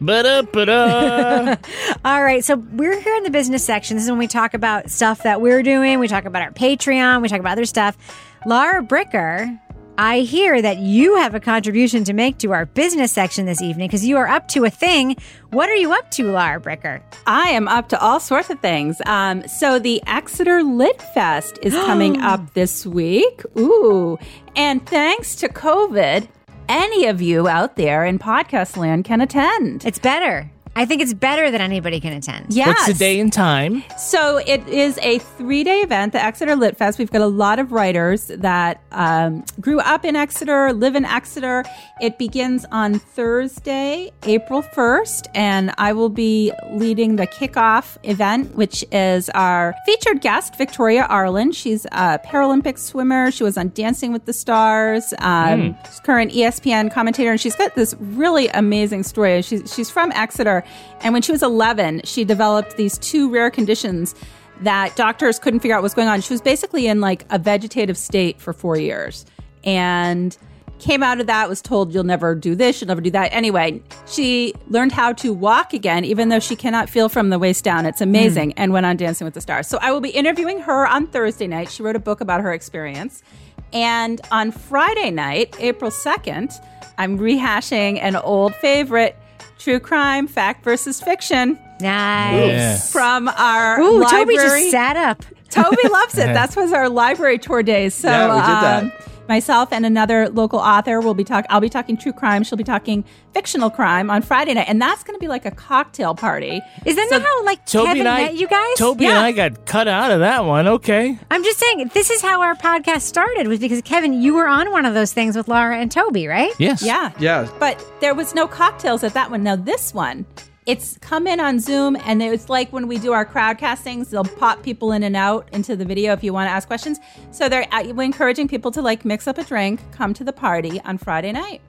Ba-da-ba-da. All right, so we're here in the business section. This is when we talk about stuff that we're doing. We talk about our Patreon. We talk about other stuff. Lara Bricker, I hear that you have a contribution to make to our business section this evening because you are up to a thing. What are you up to, Lara Bricker? I am up to all sorts of things. Um, so the Exeter Lit Fest is coming up this week. Ooh. And thanks to COVID, any of you out there in podcast land can attend. It's better. I think it's better that anybody can attend. Yes. What's the day and time? So it is a three day event, the Exeter Lit Fest. We've got a lot of writers that um, grew up in Exeter, live in Exeter. It begins on Thursday, April 1st, and I will be leading the kickoff event, which is our featured guest, Victoria Arlen. She's a Paralympic swimmer. She was on Dancing with the Stars, um, she's current ESPN commentator, and she's got this really amazing story. She's, she's from Exeter, and when she was 11, she developed these two rare conditions that doctors couldn't figure out what was going on. She was basically in like a vegetative state for four years and came out of that, was told, you'll never do this, you'll never do that. Anyway, she learned how to walk again, even though she cannot feel from the waist down. It's amazing, hmm. and went on Dancing with the Stars. So I will be interviewing her on Thursday night. She wrote a book about her experience. And on Friday night, April 2nd, I'm rehashing an old favorite true crime, fact versus fiction. Nice. Yeah. From our Ooh, library. Toby just sat up. Toby loves it. That was our library tour days. So Yeah, we did that. um, myself and another local author will be talking. I'll be talking true crime. She'll be talking fictional crime on Friday night, and that's going to be like a cocktail party. Is that So- not how like Toby Kevin and I, met you guys? Toby and I got cut out of that one. Okay. I'm just saying this is how our podcast started was because Kevin, you were on one of those things with Laura and Toby, right? Yes. Yeah, Yeah. But there was no cocktails at that one. Now this one. It's come in on Zoom, and it's like when we do our crowd castings, they'll pop people in and out into the video if you want to ask questions. So they're uh, encouraging people to like mix up a drink, come to the party on Friday night.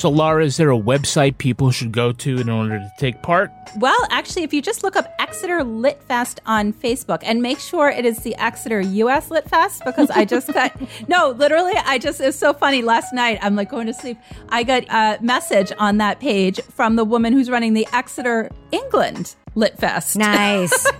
So, Laura, is there a website people should go to in order to take part? Well, actually, if you just look up Exeter Lit Fest on Facebook and make sure it is the Exeter US Lit Fest because I just got, no, literally, I just, it's so funny. Last night, I'm like going to sleep. I got a message on that page from the woman who's running the Exeter England Lit Fest. Nice.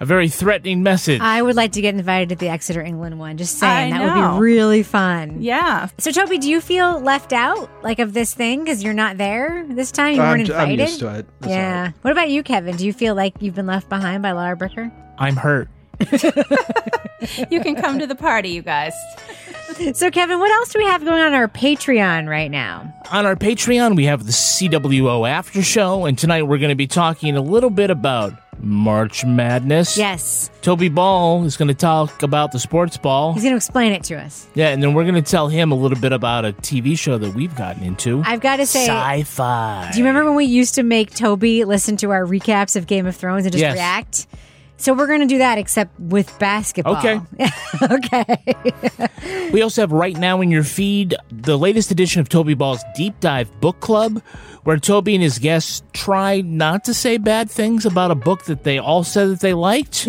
A very threatening message. I would like to get invited to the Exeter England one. Just saying, I that would be really fun. Yeah. So, Toby, do you feel left out like of this thing because you're not there this time? You I'm- weren't I'm invited. used to it. That's all yeah. What about you, Kevin? Do you feel like you've been left behind by Lara Bricker? I'm hurt. You can come to the party, you guys. So, Kevin, what else do we have going on our Patreon right now? On our Patreon, we have the CWO After Show, and tonight we're going to be talking a little bit about March Madness. Yes. Toby Ball is going to talk about the sports ball. He's going to explain it to us. Yeah, and then we're going to tell him a little bit about a TV show that we've gotten into. I've got to say, sci-fi. do you remember when we used to make Toby listen to our recaps of Game of Thrones and just Yes. react? So we're going to do that, except with basketball. Okay. okay. We also have right now in your feed the latest edition of Toby Ball's Deep Dive Book Club, where Toby and his guests try not to say bad things about a book that they all said that they liked.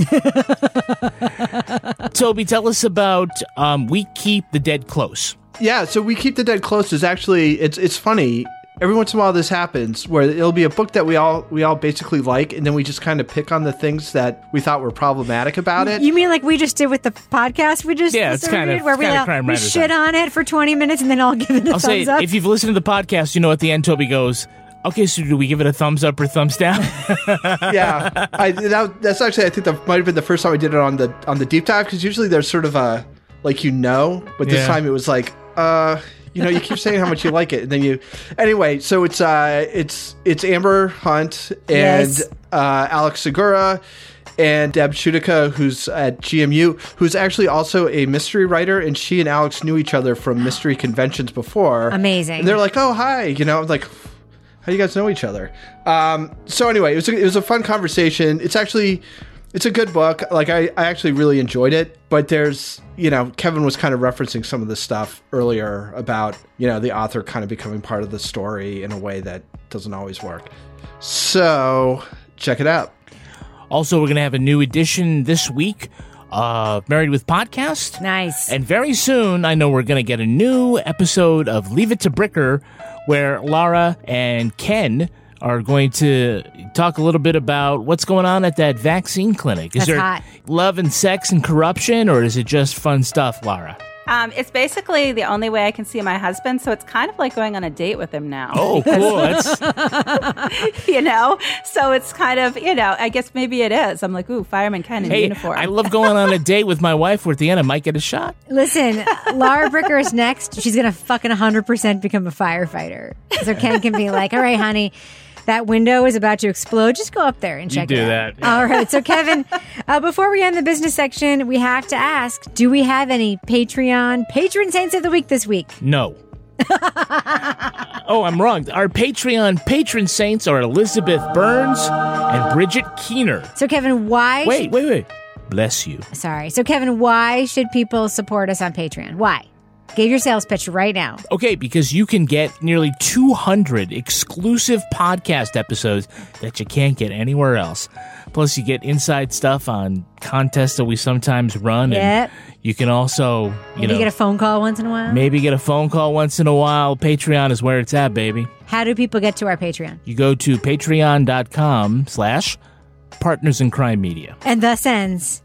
Toby, tell us about um, We Keep the Dead Close. Yeah, so we keep the dead close is actually it's it's funny. Every once in a while this happens where it'll be a book that we all we all basically like and then we just kind of pick on the things that we thought were problematic about it. You mean like we just did with the podcast we just Yeah, it's kind of- reviewed, where we, kind all- crime we writers shit on it for 20 minutes and then I'll give it a I'll thumbs say, up? if you've listened to the podcast, you know at the end Toby goes, Okay, so do we give it a thumbs up or thumbs down? yeah, I, that, that's actually I think that might have been the first time we did it on the on the deep dive because usually there's sort of a like you know, but this Yeah. time it was like uh you know you keep saying how much you like it and then you anyway so it's uh it's it's Amber Hunt and Yes. uh, Alex Segura and Deb Shudica, who's at GMU, who's actually also a mystery writer, and she and Alex knew each other from mystery conventions before. Amazing. And they're like, "Oh, hi," you know, I'm like, "How do you guys know each other?" Um, so anyway, it was a, it was a fun conversation. It's actually it's a good book. Like I, I actually really enjoyed it. But there's you know Kevin was kind of referencing some of the stuff earlier about you know the author kind of becoming part of the story in a way that doesn't always work. So check it out. Also, we're going to have a new edition this week of Married with Podcast. Nice. And very soon, I know we're going to get a new episode of Leave It to Bricker where Laura and Ken are going to talk a little bit about what's going on at that vaccine clinic. Is That's there hot. love and sex and corruption, or is it just fun stuff, Lara? Um, it's basically the only way I can see my husband, so it's kind of like going on a date with him now. Oh, cool. That's you know, so it's kind of you know. I guess maybe it is. I'm like, ooh, fireman kind of hey, uniform. I love going on a date with my wife where at the end I might get a shot. Listen, Lara Bricker is next. She's gonna fucking 100 percent become a firefighter. So Ken can be like, "All right, honey." That window is about to explode. Just go up there and You check do it out. that. All right. So, Kevin, uh, before we end the business section, we have to ask do we have any Patreon patron saints of the week this week? No. oh, I'm wrong. Our Patreon patron saints are Elizabeth Burns and Bridget Keener. So, Kevin, why? Wait, should- wait, wait. Bless you. Sorry. So, Kevin, why should people support us on Patreon? Why? Give your sales pitch right now. Okay, because you can get nearly 200 exclusive podcast episodes that you can't get anywhere else. Plus, you get inside stuff on contests that we sometimes run. Yep. And you can also, you Maybe know, get a phone call once in a while. maybe get a phone call once in a while. Patreon is where it's at, baby. How do people get to our Patreon? You go to patreon.com slash partners in crime media. And thus ends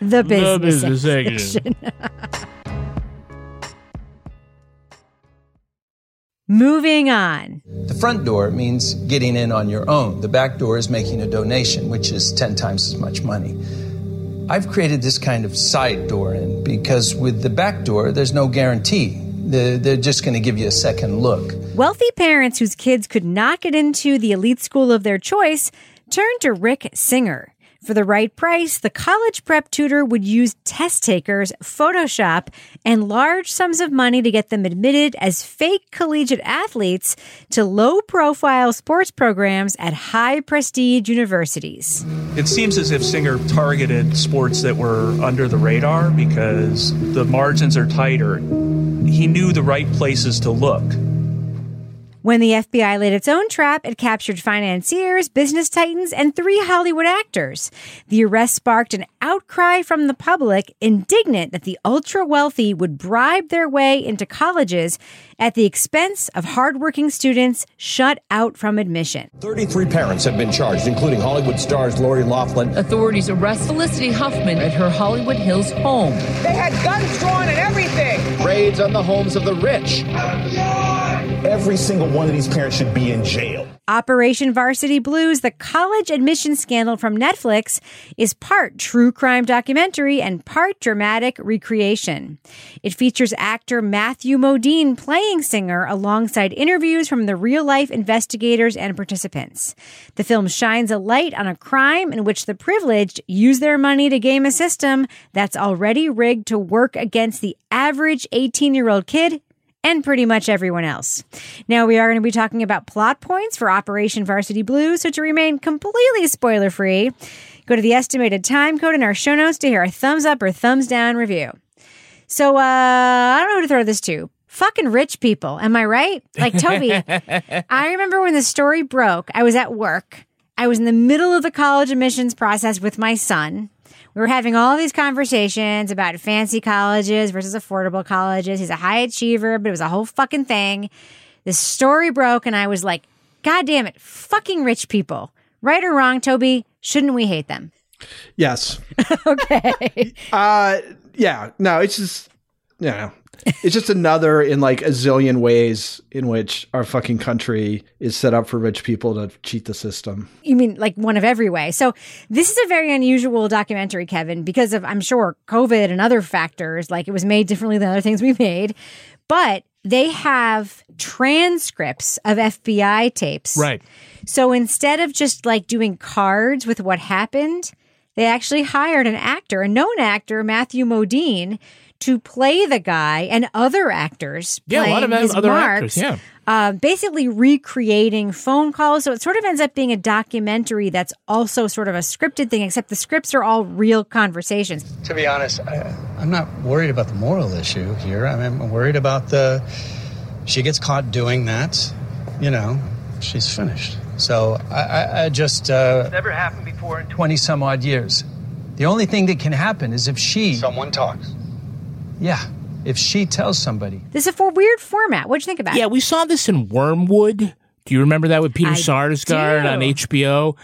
the business, business section. Moving on. The front door means getting in on your own. The back door is making a donation, which is 10 times as much money. I've created this kind of side door in because with the back door, there's no guarantee. They're, they're just going to give you a second look. Wealthy parents whose kids could not get into the elite school of their choice turned to Rick Singer. For the right price, the college prep tutor would use test takers, Photoshop, and large sums of money to get them admitted as fake collegiate athletes to low profile sports programs at high prestige universities. It seems as if Singer targeted sports that were under the radar because the margins are tighter. He knew the right places to look. When the FBI laid its own trap, it captured financiers, business titans, and three Hollywood actors. The arrest sparked an outcry from the public, indignant that the ultra wealthy would bribe their way into colleges at the expense of hardworking students shut out from admission. 33 parents have been charged, including Hollywood stars Lori Laughlin. Authorities arrest Felicity Huffman at her Hollywood Hills home. They had guns drawn and everything. Raids on the homes of the rich. Every single one of these parents should be in jail. Operation Varsity Blues, the college admission scandal from Netflix, is part true crime documentary and part dramatic recreation. It features actor Matthew Modine playing Singer alongside interviews from the real life investigators and participants. The film shines a light on a crime in which the privileged use their money to game a system that's already rigged to work against the average 18 year old kid and pretty much everyone else. Now, we are going to be talking about plot points for Operation Varsity Blues, so to remain completely spoiler free, go to the estimated time code in our show notes to hear a thumbs up or thumbs down review. So, uh, I don't know who to throw this to. Fucking rich people, am I right? Like Toby, I remember when the story broke, I was at work. I was in the middle of the college admissions process with my son. We were having all these conversations about fancy colleges versus affordable colleges. He's a high achiever, but it was a whole fucking thing. This story broke, and I was like, God damn it, fucking rich people. Right or wrong, Toby, shouldn't we hate them? Yes. okay. Uh yeah. No, it's just you know, it's just another in like a zillion ways in which our fucking country is set up for rich people to cheat the system. You mean like one of every way. So this is a very unusual documentary, Kevin, because of I'm sure COVID and other factors. Like it was made differently than other things we made, but they have transcripts of FBI tapes. Right. So instead of just like doing cards with what happened, they actually hired an actor, a known actor, Matthew Modine, to play the guy and other actors. Yeah, a lot of them- his other marks, actors, yeah. Uh, basically recreating phone calls. So it sort of ends up being a documentary that's also sort of a scripted thing, except the scripts are all real conversations. To be honest, I, I'm not worried about the moral issue here. I mean, I'm worried about the. She gets caught doing that, you know, she's finished. So I, I, I just. Uh, Never happened before in 20 some odd years. The only thing that can happen is if she. Someone talks. Yeah, if she tells somebody. This is a for weird format. What'd you think about it? Yeah, it? we saw this in Wormwood. Do you remember that with Peter I Sarsgaard do. on HBO?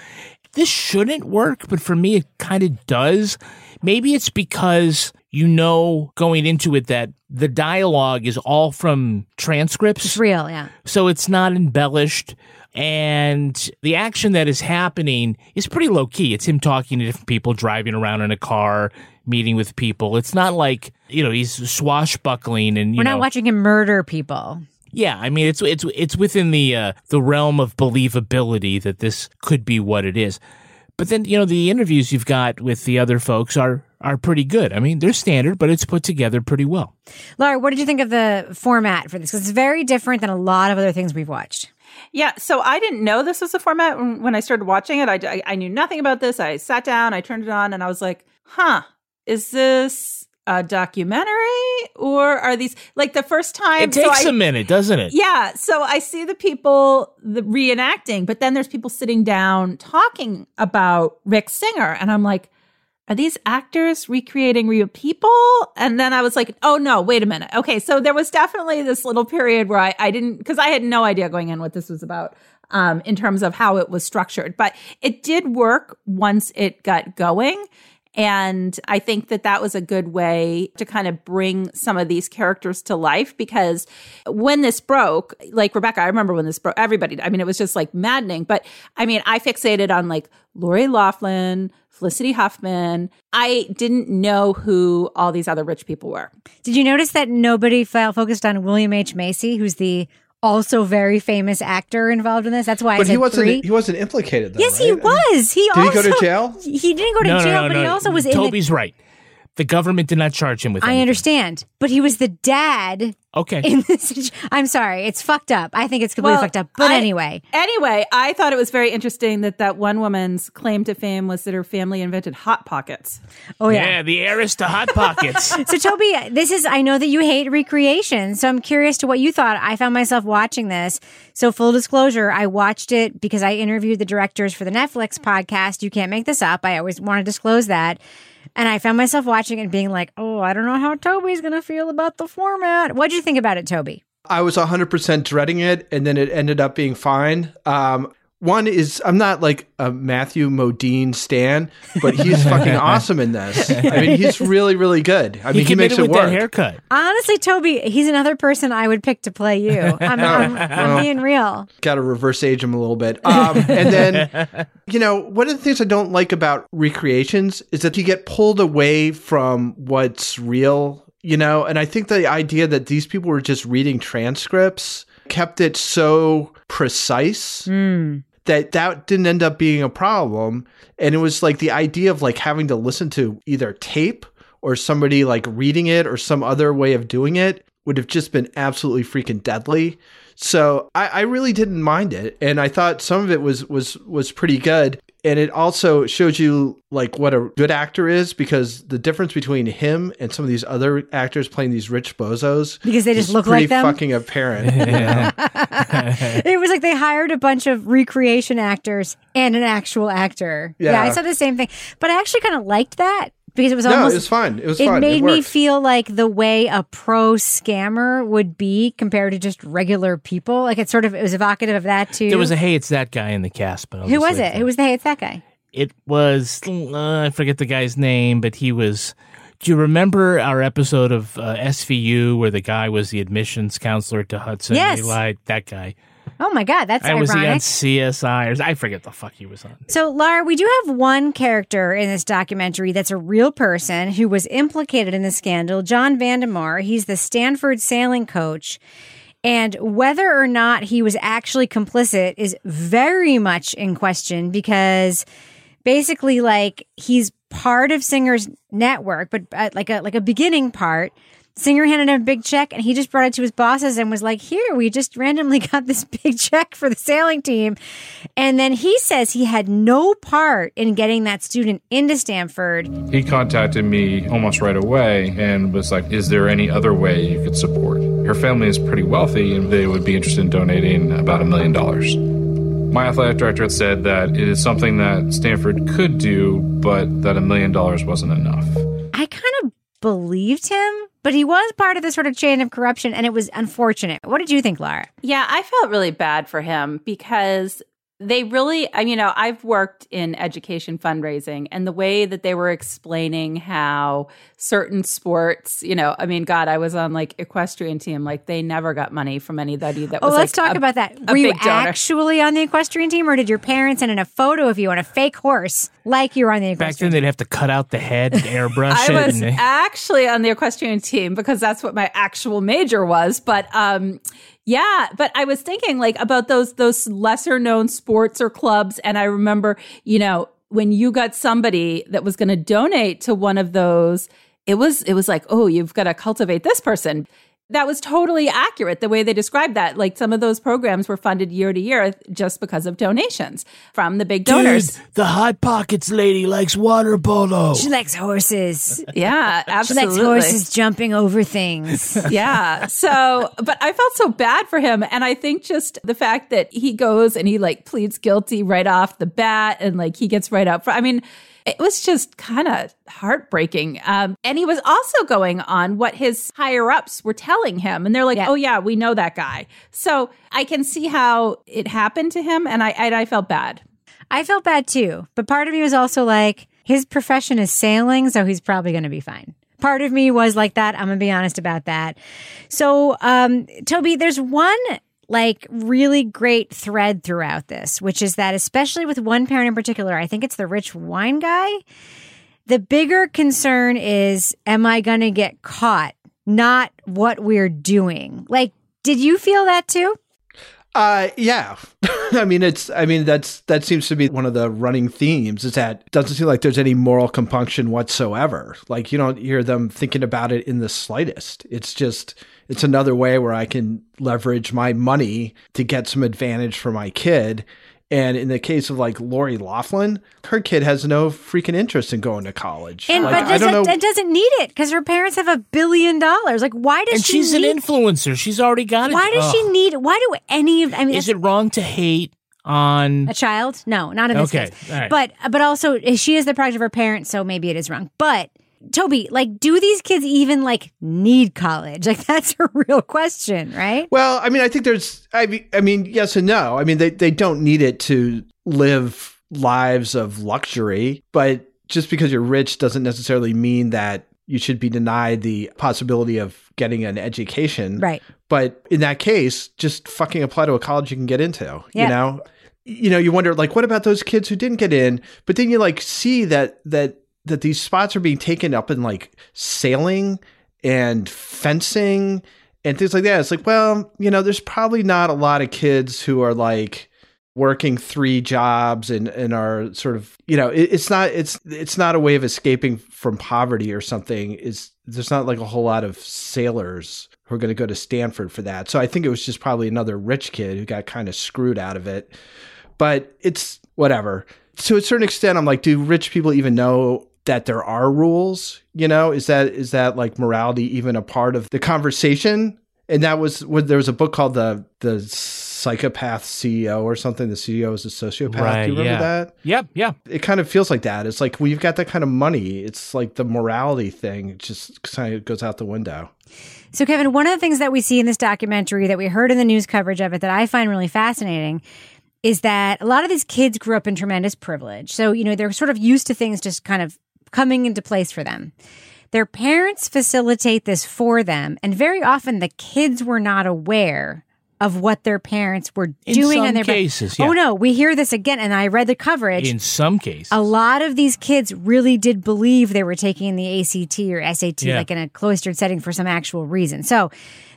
this shouldn't work, but for me, it kind of does. Maybe it's because you know going into it that the dialogue is all from transcripts. It's real, yeah. So it's not embellished. And the action that is happening is pretty low key. It's him talking to different people, driving around in a car, meeting with people. It's not like, you know, he's swashbuckling and, you We're know. not watching him murder people. Yeah, I mean it's it's it's within the uh, the realm of believability that this could be what it is. But then you know the interviews you've got with the other folks are are pretty good. I mean they're standard, but it's put together pretty well. Laura, what did you think of the format for this? 'Cause it's very different than a lot of other things we've watched. Yeah, so I didn't know this was a format when, when I started watching it. I, I, I knew nothing about this. I sat down, I turned it on, and I was like, huh, is this a documentary or are these like the first time? It takes so I- a minute, doesn't it? Yeah, so I see the people the reenacting, but then there's people sitting down talking about Rick Singer, and I'm like, are these actors recreating real people? And then I was like, oh no, wait a minute. Okay, so there was definitely this little period where I, I didn't because I had no idea going in what this was about. Um, in terms of how it was structured, but it did work once it got going. And I think that that was a good way to kind of bring some of these characters to life because when this broke, like Rebecca, I remember when this broke, everybody, I mean, it was just like maddening. But I mean, I fixated on like Lori Laughlin, Felicity Huffman. I didn't know who all these other rich people were. Did you notice that nobody focused on William H. Macy, who's the also very famous actor involved in this? That's why I But said he wasn't. three. He wasn't implicated. Though, yes, he was. He Did he also go to jail? He didn't go to no, no, jail, no, but no. he also was in. The, Toby's right. The government did not charge him with I anything. understand, but he was the dad. Okay. In this, I'm sorry, it's fucked up. I think it's completely Well, fucked up. But I- anyway, Anyway, I thought it was very interesting that that one woman's claim to fame was that her family invented hot pockets. oh yeah, yeah. the heiress to hot pockets. so Toby, this is I know that you hate recreation, so I'm curious to what you thought. I found myself watching this. So full disclosure, I watched it because I interviewed the directors for the Netflix podcast. You can't make this up. I always want to disclose that. And I found myself watching it and being like, "Oh, I don't know how Toby's going to feel about the format." What'd you think about it, Toby? I was 100% dreading it, and then it ended up being fine. Um, one is I'm not like a Matthew Modine stan, but he's fucking awesome in this. I mean, he's really, really good. I mean, he, makes it with work. that haircut. Honestly, Toby, he's another person I would pick to play you. I'm, I'm, I'm Well. being real. Got to reverse age him a little bit. Um, and then, you know, one of the things I don't like about recreations is that you get pulled away from what's real, you know, and I think the idea that these people were just reading transcripts kept it so precise that that didn't end up being a problem. And it was like the idea of like having to listen to either tape or somebody like reading it or some other way of doing it would have just been absolutely freaking deadly. So I, I really didn't mind it, and I thought some of it was was was pretty good. And it also shows you like what a good actor is because the difference between him and some of these other actors playing these rich bozos Because they just look pretty like them? fucking apparent. you know? it was like they hired a bunch of recreation actors and an actual actor. Yeah, Yeah. I said the same thing, but I actually kind of liked that because it was almost No, it was fun. It was It fun. It made me feel like the way a pro scammer would be compared to just regular people. Like it sort of it was evocative of that too. There was a hey, it's that guy in the cast, but I'll who was leave it? Who was the hey? It's that guy. It was uh, I forget the guy's name, but he was. Do you remember our episode of uh, SVU where the guy was the admissions counselor to Hudson? Yes. He lied. That guy. Oh my god, that's I was he on. CSI or I forget the fuck he was on. So, Lara, we do have one character in this documentary that's a real person who was implicated in the scandal, John Vandemoer. He's the Stanford sailing coach. And whether or not he was actually complicit is very much in question because basically, like, he's part of Singer's network, but uh, like a like a beginning part. Singer handed him a big check and he just brought it to his bosses and was like, Here, we just randomly got this big check for the sailing team. And then he says he had no part in getting that student into Stanford. He contacted me almost right away and was like, Is there any other way you could support? Her family is pretty wealthy and they would be interested in donating about a million dollars. My athletic director had said that it is something that Stanford could do, but that a million dollars wasn't enough. I kind of believed him, but he was part of the sort of chain of corruption and it was unfortunate. What did you think, Lara? Yeah, I felt really bad for him because they really i mean you know i've worked in education fundraising and the way that they were explaining how certain sports you know i mean god i was on like equestrian team like they never got money from anybody that Oh, was let's like, talk a- about that. Were you big donor. actually on the equestrian team, or did your parents send in a photo of you on a fake horse, like you were on the equestrian Back equestrian? then, they'd have to cut out the head, and airbrush I it. was and they- actually on the equestrian team because that's what my actual major was. But um, yeah, but I was thinking like about those those lesser known sports or clubs, and I remember, you know, when you got somebody that was going to donate to one of those, it was it was like, oh, you've got to cultivate this person. That was totally accurate the way they described that. Like some of those programs were funded year to year just because of donations from the big donors. Dude, the hot pockets lady likes water polo. She likes horses. Yeah, absolutely. She likes horses jumping over things. yeah. So, but I felt so bad for him. And I think just the fact that he goes and he like pleads guilty right off the bat and like he gets right up for, I mean, it was just kind of heartbreaking. Um, and he was also going on what his higher ups were telling him. And they're like, oh, yeah, we know that guy. So I can see how it happened to him. And I, and I felt bad. I felt bad too, but part of me was also like, his profession is sailing, so he's probably going to be fine. Part of me was like that. I'm going to be honest about that. So, um, Toby, there's one like really great thread throughout this, which is that, especially with one parent in particular, I think it's the rich wine guy. The bigger concern is, am I going to get caught? Not what we're doing. Like, did you feel that too? Uh, yeah. I mean, it's. I mean, that's that seems to be one of the running themes. Is that it doesn't seem like there's any moral compunction whatsoever. Like you don't hear them thinking about it in the slightest. It's just it's another way where I can leverage my money to get some advantage for my kid. And in the case of like Lori Laughlin, her kid has no freaking interest in going to college. And like, but I don't doesn't, know. it doesn't need it because her parents have a billion dollars. Like, why does she and she she's need? an influencer. She's already got it. why does Ugh. she need? Why do any of? I mean, Is it wrong to hate on? a child? No, not in this Okay, case. all right. But but also she is the product of her parents, so maybe it is wrong. But Toby, like, do these kids even like need college? Like, that's a real question, right? Well, I mean, I think there's, I mean, I mean, yes and no. I mean, they, they don't need it to live lives of luxury, but just because you're rich doesn't necessarily mean that you should be denied the possibility of getting an education. Right. But in that case, just fucking apply to a college you can get into, Yeah. you know? You know, you wonder like what about those kids who didn't get in, but then you like see that that that these spots are being taken up in like sailing and fencing and things like that. It's like, well, you know, there's probably not a lot of kids who are like working three jobs and and are sort of, you know, it, it's not it's it's not a way of escaping from poverty or something. Is there's not like a whole lot of sailors who are going to go to Stanford for that. So I think it was just probably another rich kid who got kind of screwed out of it. But it's whatever. To a certain extent, I'm like, do rich people even know that there are rules? You know, is that is that like morality even a part of the conversation? And that was when there was a book called the the psychopath CEO or something. The CEO is a sociopath. Right, do you remember yeah. that? Yep, yeah. It kind of feels like that. It's like well, you've got that kind of money. It's like the morality thing just kind of goes out the window. So, Kevin, one of the things that we see in this documentary that we heard in the news coverage of it that I find really fascinating is that a lot of these kids grew up in tremendous privilege. So, you know, they're sort of used to things just kind of coming into place for them. Their parents facilitate this for them. And very often the kids were not aware of what their parents were In doing some on their cases, Oh no, we hear this again and I read the coverage. In some cases. A lot of these kids really did believe they were taking the ACT or SAT Yeah. like in a cloistered setting for some actual reason. So,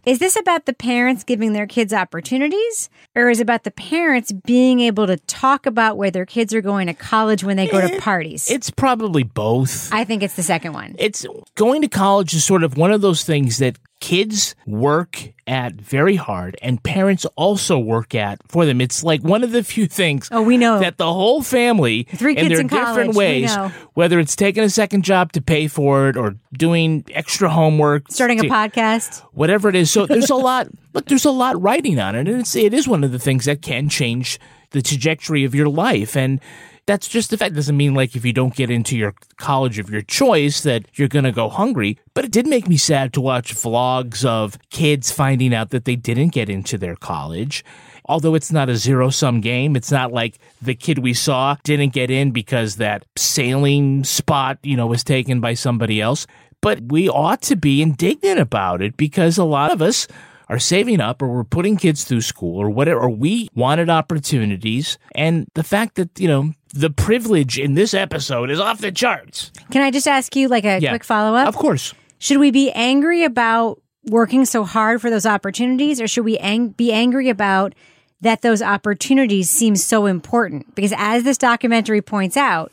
is this about the parents giving their kids opportunities or is it about the parents being able to talk about where their kids are going to college when they go to eh, parties? It's probably both. I think it's the second one. It's going to college is sort of one of those things that kids work at very hard and parents also work at for them. It's like one of the few things Oh, we know that the whole family Three kids their in college, different ways, whether it's taking a second job to pay for it or doing extra homework, Starting a podcast. whatever it is. So there's a lot. Look, there's a lot writing on it, and it's it is one of the things that can change the trajectory of your life, and that's just the fact. Doesn't mean like if you don't get into your college of your choice that you're gonna go hungry. But it did make me sad to watch vlogs of kids finding out that they didn't get into their college. although it's not a zero sum game, it's not like the kid we saw didn't get in because that sailing spot, you know, was taken by somebody else. But we ought to be indignant about it because a lot of us are saving up or we're putting kids through school or whatever, or we wanted opportunities. And the fact that, you know, the privilege in this episode is off the charts. Can I just ask you like a Yeah. quick follow up? Of course. Should we be angry about working so hard for those opportunities or should we ang- be angry about that those opportunities seem so important? Because as this documentary points out,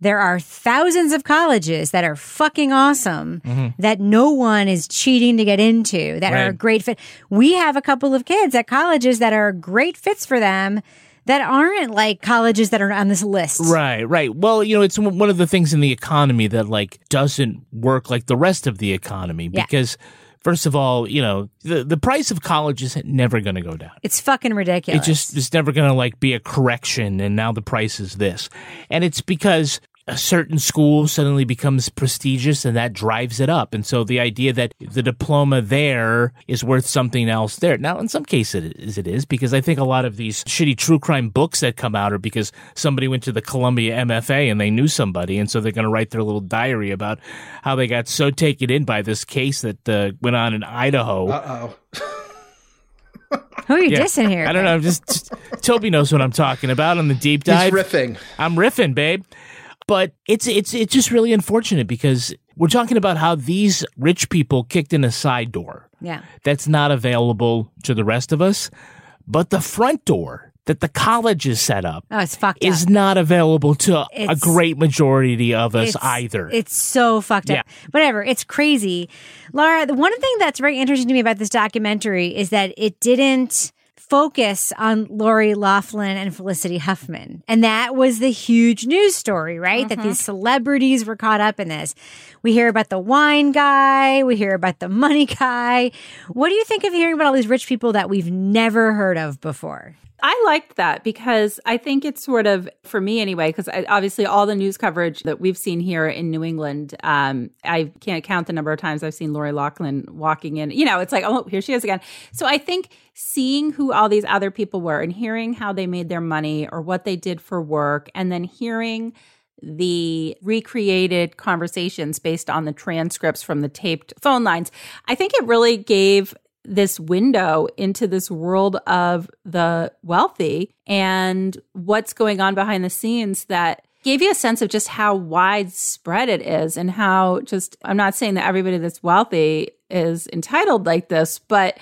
there are thousands of colleges that are fucking awesome Mhm. that no one is cheating to get into that are a great fit. We have a couple of kids at colleges that are great fits for them that aren't like colleges that are on this list. Right, right. Well, you know, it's one of the things in the economy that like doesn't work like the rest of the economy Yeah. because first of all, you know, the the price of college is never going to go down. It's fucking ridiculous. It just it's never going to like be a correction and now the price is this. And it's because a certain school suddenly becomes prestigious and that drives it up. And so the idea that the diploma there is worth something else there. Now, in some cases it is, it is because I think a lot of these shitty true crime books that come out are because somebody went to the Columbia MFA and they knew somebody. And so they're going to write their little diary about how they got so taken in by this case that uh, went on in Idaho. Uh oh. Who are you Yeah. dissing here? I don't know. Just, just Toby knows what I'm talking about on the deep dive. He's riffing. I'm riffing, babe. But it's it's it's just really unfortunate because we're talking about how these rich people kicked in a side door Yeah. that's not available to the rest of us, but the front door that the college is set up Oh, it's fucked is up. not available to a great majority of us It's- either. It's so fucked Yeah. up. Whatever. It's crazy. Laura, the one thing that's very interesting to me about this documentary is that it didn't focus on Lori Loughlin and Felicity Huffman. And that was the huge news story, right? That these mm-hmm. celebrities were caught up in this. We hear about the wine guy, we hear about the money guy. What do you think of hearing about all these rich people that we've never heard of before? I liked that because I think it's sort of, for me anyway, because obviously all the news coverage that we've seen here in New England, um, I can't count the number of times I've seen Lori Loughlin walking in. You know, it's like, oh, here she is again. So I think seeing who all these other people were and hearing how they made their money or what they did for work, and then hearing the recreated conversations based on the transcripts from the taped phone lines, I think it really gave this window into this world of the wealthy and what's going on behind the scenes that gave you a sense of just how widespread it is and how just I'm not saying that everybody that's wealthy is entitled like this, but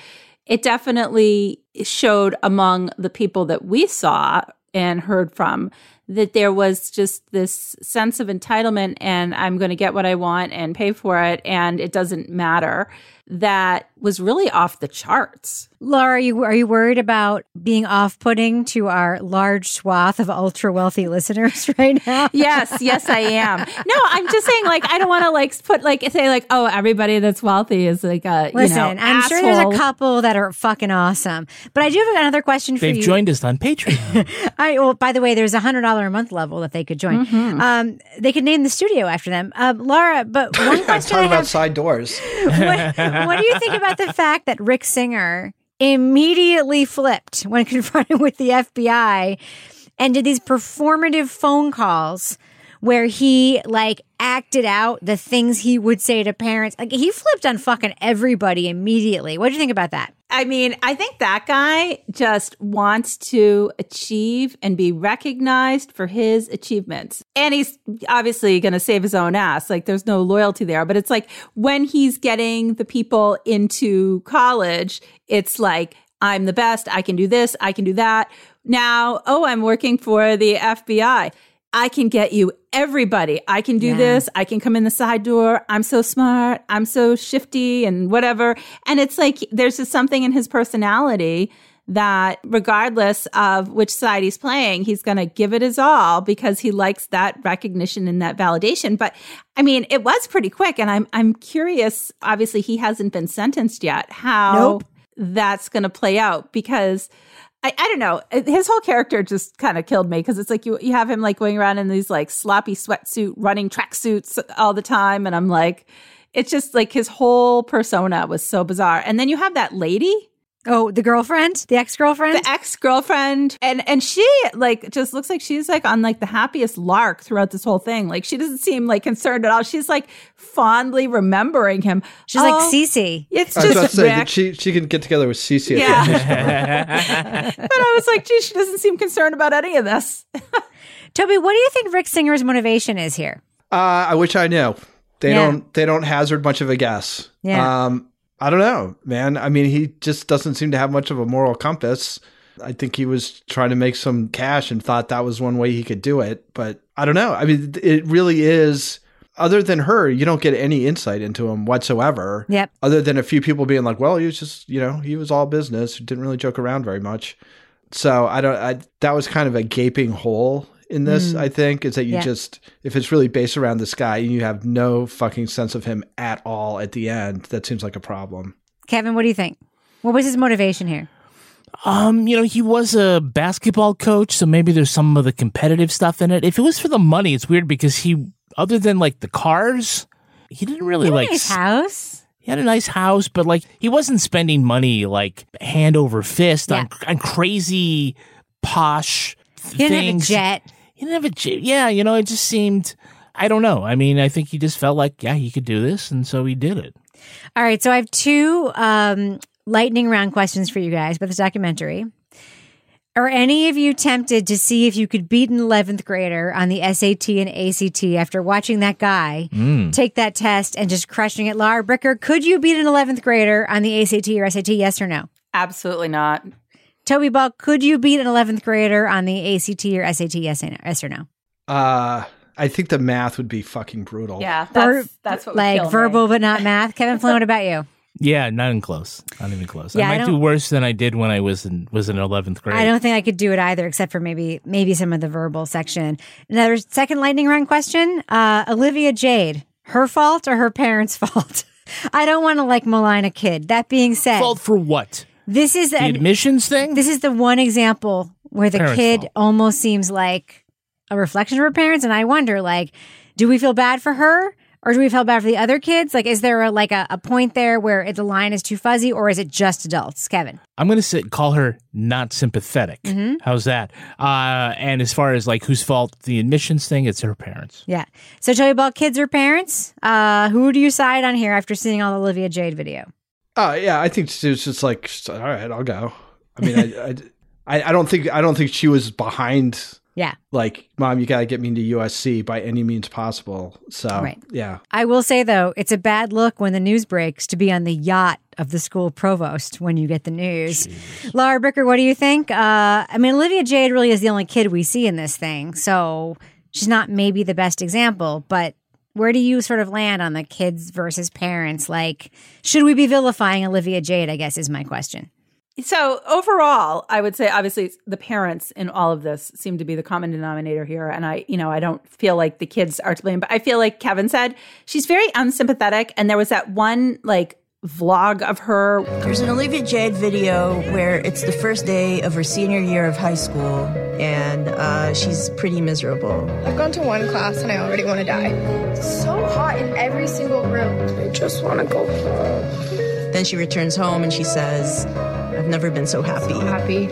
it definitely showed among the people that we saw and heard from that there was just this sense of entitlement and I'm going to get what I want and pay for it and it doesn't matter that was really off the charts. Lara, are you, are you worried about being off putting to our large swath of ultra wealthy listeners right now? yes, yes, I am. No, I'm just saying, like, I don't want to like put like say like, oh, everybody that's wealthy is like a Listen, you know, Listen, I'm sure there's a couple that are fucking awesome. But I do have another question for you. They've joined us on Patreon. I well, by the way, there's a hundred dollar a month level that they could join. Mm-hmm. Um, they could name the studio after them. Um, Lara, but one question I Talking about have, side doors. what, what do you think about the fact that Rick Singer immediately flipped when confronted with the FBI and did these performative phone calls where he like acted out the things he would say to parents? Like he flipped on fucking everybody immediately. What do you think about that? I mean, I think that guy just wants to achieve and be recognized for his achievements. And he's obviously going to save his own ass. Like, there's no loyalty there. But it's like when he's getting the people into college, it's like, I'm the best. I can do this. I can do that. Now, oh, I'm working for the FBI. I can get you everybody. I can do Yeah. this. I can come in the side door. I'm so smart. I'm so shifty and whatever. And it's like there's just something in his personality that regardless of which side he's playing, he's going to give it his all because he likes that recognition and that validation. But I mean, it was pretty quick and I'm I'm curious, obviously he hasn't been sentenced yet, how Nope. that's going to play out because I, I don't know. Uh, his whole character just kind of killed me because it's like you you have him like going around in these like sloppy sweatsuit, running tracksuits all the time, and I'm like, it's just like his whole persona was so bizarre. And then you have that lady. Oh, the girlfriend, the ex girlfriend, the ex girlfriend, and and she like just looks like she's like on like the happiest lark throughout this whole thing. Like she doesn't seem like concerned at all. She's like fondly remembering him. She's like Cece. It's I was about just to say Rick. that she she can get together with Cece. Yeah. At but I was like, gee, she doesn't seem concerned about any of this. Toby, what do you think Rick Singer's motivation is here? uh, I wish I knew. They Yeah. don't they don't hazard much of a guess. Yeah. Um, I don't know, man. I mean, he just doesn't seem to have much of a moral compass. I think he was trying to make some cash and thought that was one way he could do it. But I don't know. I mean, it really is. Other than her, you don't get any insight into him whatsoever. Yep. Other than a few people being like, "Well, he was just, you know, he was all business. Didn't really joke around very much." So I don't. I, that was kind of a gaping hole in this. Mm. I think is that you Yeah. just if it's really based around this guy and you have no fucking sense of him at all at the end, that seems like a problem. Kevin, what do you think? What was his motivation here? Um, you know, he was a basketball coach, so maybe there's some of the competitive stuff in it. If it was for the money, it's weird because he, other than like the cars, he didn't really like nice house. He had a nice house, but like he wasn't spending money like hand over fist on, on crazy posh He didn't have a things. jet. He didn't have a jet. Yeah, you know, it just seemed. I don't know. I mean, I think he just felt like, yeah, he could do this, and so he did it. All right, so I have two um, lightning round questions for you guys about this documentary. Are any of you tempted to see if you could beat an 11th grader on the SAT and ACT after watching that guy. Mm. take that test and just crushing it? Lara Bricker, could you beat an 11th grader on the ACT or SAT? Yes or no? Absolutely not. Toby Ball, could you beat an 11th grader on the ACT or SAT? Yes or no? Yes or no? Uh, I think the math would be fucking brutal. Yeah, Ver- that's that's what like kill me. verbal but not math. Kevin Flynn, what about you? Yeah, not even close. Not even close. Yeah, I I might do don't- worse than I did when I was in was in eleventh grade. I don't think I could do it either, except for maybe maybe some of the verbal section. Another second lightning round question: uh, Olivia Jade, her fault or her parents' fault? I don't want to like malign a kid. That being said, Fault for what? This is The an, admissions thing. this is the one example where the Parents' kid fault. almost seems like a reflection of her parents, and I wonder, like, do we feel bad for her? Or do we feel bad for the other kids? Like, is there a, like a, a point there where the line is too fuzzy, or is it just adults? Kevin, I'm going to say call her not sympathetic. Mhm. How's that? Uh, and as far as like whose fault the admissions thing, it's her parents. Yeah. So tell you about kids or parents. Uh, who do you side on here after seeing all the Olivia Jade video? Oh yeah, I think she was just like, all right, I'll go. I mean, I, I, I don't think I don't think she was behind. Yeah. Like, mom, you got to get me into USC by any means possible. So Right. yeah, I will say though, it's a bad look when the news breaks to be on the yacht of the school provost when you get the news. Lara Bricker, what do you think? Uh, I mean, Olivia Jade really is the only kid we see in this thing, so she's not maybe the best example, but. Where do you sort of land on the kids versus parents? Like, should we be vilifying Olivia Jade? I guess is my question. So overall, I would say obviously the parents in all of this seem to be the common denominator here. And I, you know, I don't feel like the kids are to blame, but I feel like Kevin said she's very unsympathetic. And there was that one like vlog of her. There's an Olivia Jade video where it's the first day of her senior year of high school, and uh, she's pretty miserable. I've gone to one class and I already want to die. It's so hot in every single room. I just want to go home. Then she returns home and she says, I've never been so happy. So happy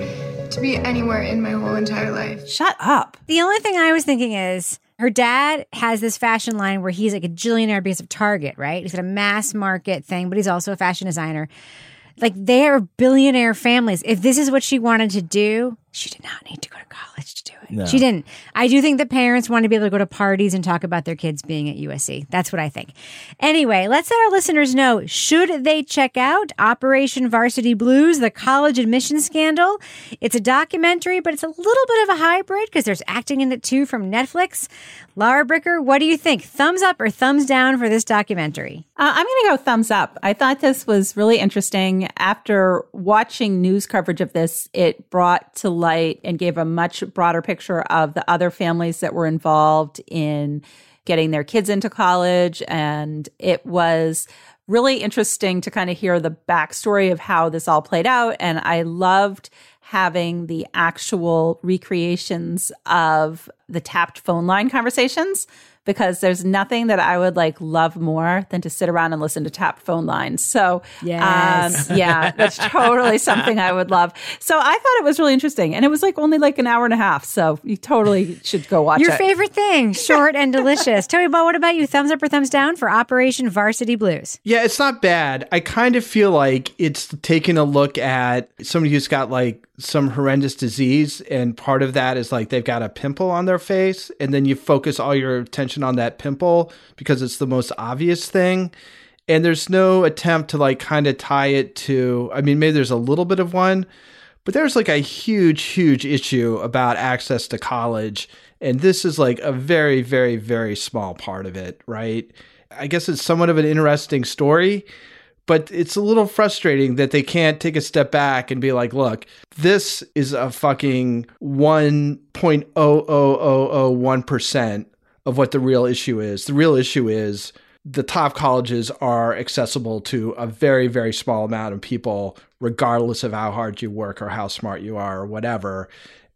to be anywhere in my whole entire life. Shut up. The only thing I was thinking is her dad has this fashion line where he's like a gillionaire because of Target, right? He's got a mass market thing, but he's also a fashion designer. Like they are billionaire families. If this is what she wanted to do, she did not need to go to college to do it. No. She didn't. I do think the parents want to be able to go to parties and talk about their kids being at USC. That's what I think. Anyway, let's let our listeners know should they check out Operation Varsity Blues, the college admission scandal? It's a documentary, but it's a little bit of a hybrid because there's acting in it too from Netflix. Lara Bricker, what do you think? Thumbs up or thumbs down for this documentary? Uh, I'm going to go thumbs up. I thought this was really interesting. After watching news coverage of this, it brought to light and gave a much broader picture of the other families that were involved in getting their kids into college. And it was really interesting to kind of hear the backstory of how this all played out. And I loved having the actual recreations of the tapped phone line conversations because there's nothing that I would like love more than to sit around and listen to tapped phone lines. So, Yes. um, yeah, that's totally something I would love. So I thought it was really interesting, and it was like only like an hour and a half. So you totally should go watch it. Your it. favorite thing, short and delicious. Toby Ball, what about you? Thumbs up or thumbs down for Operation Varsity Blues? Yeah, it's not bad. I kind of feel like it's taking a look at somebody who's got like some horrendous disease, and part of that is like they've got a pimple on their face, and then you focus all your attention on that pimple because it's the most obvious thing. And there's no attempt to like kind of tie it to, I mean, maybe there's a little bit of one, but there's like a huge, huge issue about access to college. And this is like a very, very, very small part of it, right? I guess it's somewhat of an interesting story, but it's a little frustrating that they can't take a step back and be like, look, this is a fucking 1.00001% of what the real issue is. The real issue is the top colleges are accessible to a very, very small amount of people, regardless of how hard you work or how smart you are or whatever.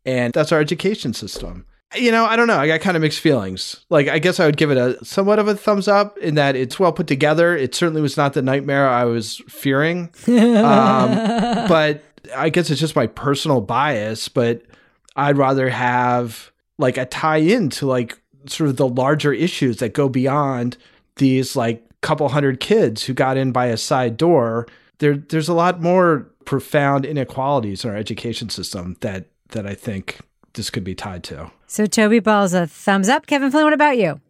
And that's our education system. You know, I don't know. I got kind of mixed feelings. Like, I guess I would give it a somewhat of a thumbs up in that it's well put together. It certainly was not the nightmare I was fearing. um, but I guess it's just my personal bias. But I'd rather have like a tie in to like sort of the larger issues that go beyond these like couple hundred kids who got in by a side door. There, there's a lot more profound inequalities in our education system that that I think this could be tied to. So Toby Ball's a thumbs up. Kevin Flynn, what about you?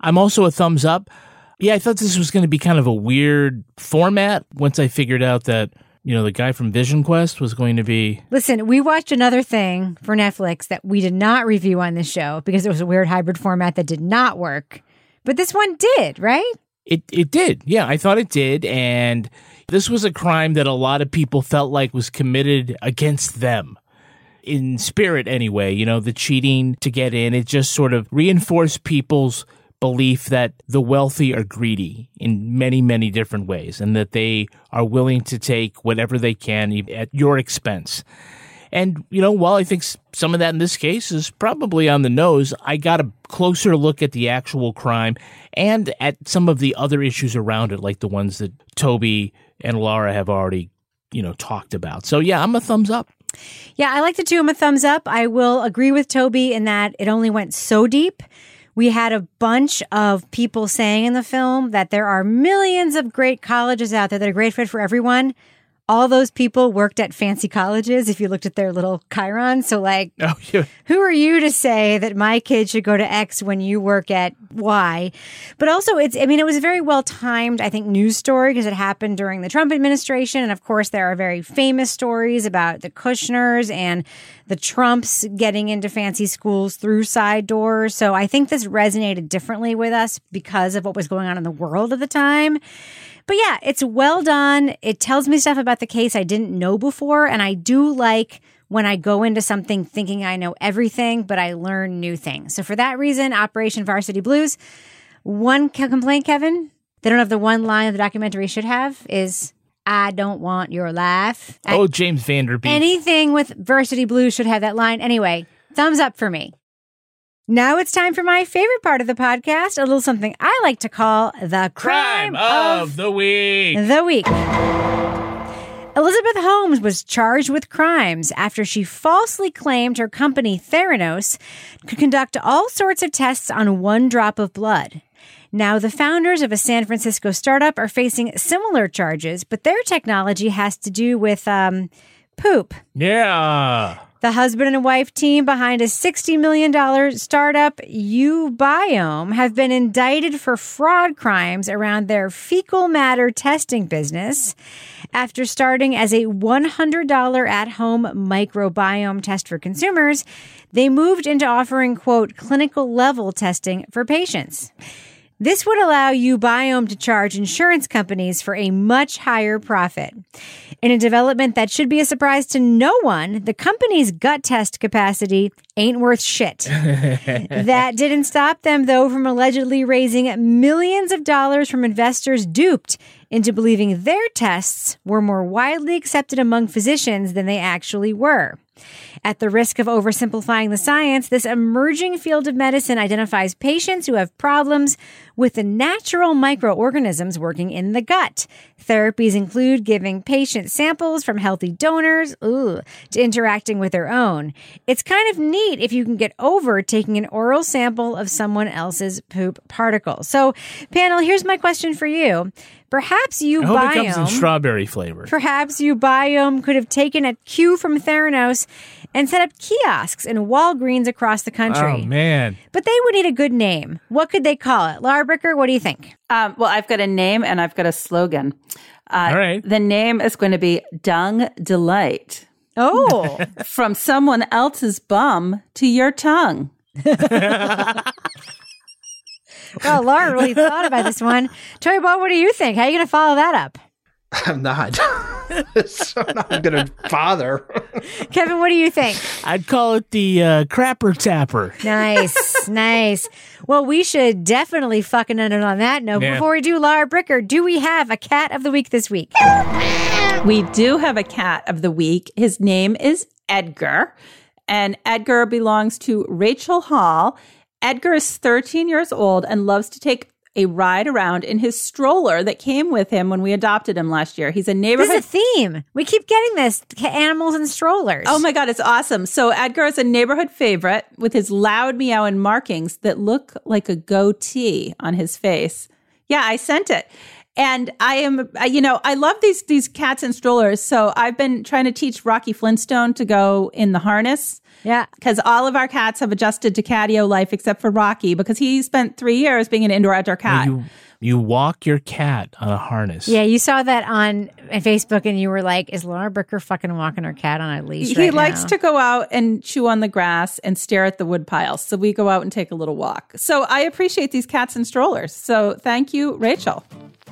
I'm also a thumbs up. Yeah, I thought this was going to be kind of a weird format once I figured out that, you know, the guy from Vision Quest was going to be. Listen, we watched another thing for Netflix that we did not review on this show because it was a weird hybrid format that did not work. But this one did, right? It it did. Yeah, I thought it did and this was a crime that a lot of people felt like was committed against them. In spirit anyway, you know, the cheating to get in, it just sort of reinforced people's belief that the wealthy are greedy in many, many different ways and that they are willing to take whatever they can at your expense. And, you know, while I think some of that in this case is probably on the nose, I got a closer look at the actual crime and at some of the other issues around it, like the ones that Toby and Lara have already, you know, talked about. So, yeah, I'm a thumbs up. Yeah, I like the two. I'm a thumbs up. I will agree with Toby in that it only went so deep. We had a bunch of people saying in the film that there are millions of great colleges out there that are great fit for everyone. All those people worked at fancy colleges if you looked at their little chyron. So, like, Oh, yeah. who are you to say that my kid should go to X when you work at Y? But also, it's, I mean, it was a very well timed, I think, news story because it happened during the Trump administration. And of course, there are very famous stories about the Kushners and the Trumps getting into fancy schools through side doors. So I think this resonated differently with us because of what was going on in the world at the time. But yeah, it's well done. It tells me stuff about the case I didn't know before. And I do like when I go into something thinking I know everything, but I learn new things. So for that reason, Operation Varsity Blues, one complaint, Kevin, they don't have the one line the documentary should have is, I don't want your life. Oh, James Van Der Beek. Anything with Varsity Blues should have that line. Anyway, thumbs up for me. Now it's time for my favorite part of the podcast, a little something I like to call the crime, Crime of the week. the week. Elizabeth Holmes was charged with crimes after she falsely claimed her company Theranos could conduct all sorts of tests on one drop of blood. Now, the founders of a San Francisco startup are facing similar charges, but their technology has to do with um, poop. Yeah. The husband and wife team behind a $60 million startup, uBiome, have been indicted for fraud crimes around their fecal matter testing business after starting as a $100 at home microbiome test for consumers. They moved into offering, quote, clinical level testing for patients. This would allow uBiome to charge insurance companies for a much higher profit. In a development that should be a surprise to no one, the company's gut test capacity ain't worth shit. that didn't stop them, though, from allegedly raising millions of dollars from investors duped into believing their tests were more widely accepted among physicians than they actually were. At the risk of oversimplifying the science, this emerging field of medicine identifies patients who have problems with the natural microorganisms working in the gut. Therapies include giving patients samples from healthy donors ooh, to interacting with their own. It's kind of neat if you can get over taking an oral sample of someone else's poop particles. So, panel, here's my question for you. Perhaps you I hope it comes in strawberry flavor. Perhaps uBiome could have taken a cue from Theranos and set up kiosks in Walgreens across the country. Oh man. But they would need a good name. What could they call it? Lara Bricker, what do you think? Um, well, I've got a name and I've got a slogan. Uh, All right. The name is going to be Dung Delight. Oh. From someone else's bum to your tongue. Well, Lara really thought about this one. Toby Ball, what do you think? How are you going to follow that up? I'm not. so I'm not going to bother. Kevin, what do you think? I'd call it the uh, crapper tapper. Nice, nice. Well, we should definitely fucking end it on that note. Yeah. Before we do, Lara Bricker, do we have a cat of the week this week? We do have a cat of the week. His name is Edgar, and Edgar belongs to Rachel Hall. Edgar is 13 years old and loves to take a ride around in his stroller that came with him when we adopted him last year. He's a This is a theme. We keep getting this animals and strollers. Oh my God, it's awesome. So Edgar is a neighborhood favorite with his loud meow and markings that look like a goatee on his face. Yeah, I sent it. And I am, you know, I love these these cats and strollers. So I've been trying to teach Rocky Flintstone to go in the harness. Yeah, because all of our cats have adjusted to catio life except for Rocky because he spent three years being an indoor outdoor cat. You you walk your cat on a harness. Yeah, you saw that on on Facebook and you were like, is Lara Bricker fucking walking her cat on a leash? he right likes now? to go out and chew on the grass and stare at the wood piles. So we go out and take a little walk. So I appreciate these cats and strollers. So thank you, Rachel.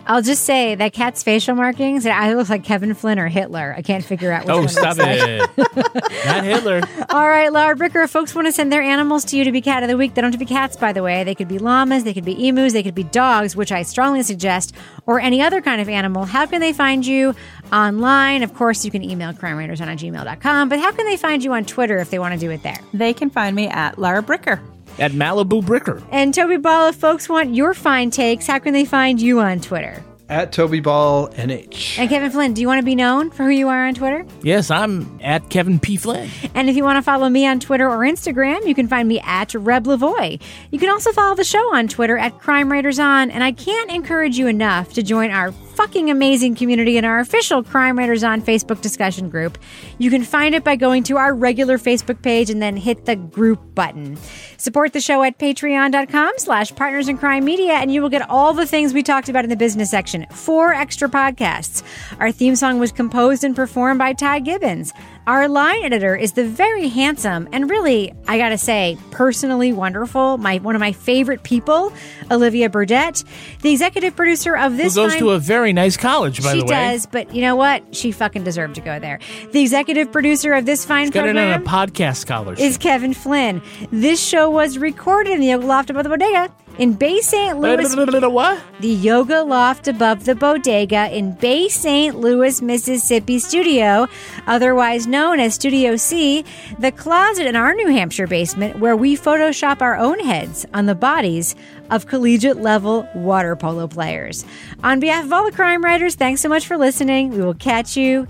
I'll just say that cat's facial markings, it either looks like Kevin Flynn or Hitler. I can't figure out which Oh, one stop looks like. it. Not Hitler. All right, Lara Bricker, if folks want to send their animals to you to be cat of the week. They don't have to be cats, by the way. They could be llamas, they could be emus, they could be dogs, which I strongly suggest, or any other kind of animal. How can they find you online? Of course, you can email crimerators on gmail.com, but how can they find you on Twitter if they want to do it there? They can find me at Lara Bricker. At Malibu Bricker. And Toby Ball, if folks want your fine takes, how can they find you on Twitter? At Toby Ball NH. And Kevin Flynn, do you want to be known for who you are on Twitter? Yes, I'm at Kevin P. Flynn. And if you want to follow me on Twitter or Instagram, you can find me at Reb Lavoie. You can also follow the show on Twitter at Crime Writers On. And I can't encourage you enough to join our fucking amazing community in our official Crime Writers On Facebook discussion group. You can find it by going to our regular Facebook page and then hit the group button. Support the show at patreon.com slash partners in crime media, and you will get all the things we talked about in the business section. Four extra podcasts. Our theme song was composed and performed by Ty Gibbons. Our line editor is the very handsome and really, I gotta say, personally wonderful, my one of my favorite people, Olivia Beaudette. The executive producer of Who this goes fine- to a very nice college, by the way. She does, but you know what? She fucking deserved to go there. The executive producer of this fine Got it on a podcast scholarship. is Kevin Flynn. This show was recorded in the Yoga Loft above the bodega in Bay St. Louis. what? The Yoga Loft above the bodega in Bay St. Louis, Mississippi studio, otherwise known as Studio C, the closet in our New Hampshire basement where we Photoshop our own heads on the bodies of collegiate level water polo players. On behalf of all the crime writers, thanks so much for listening. We will catch you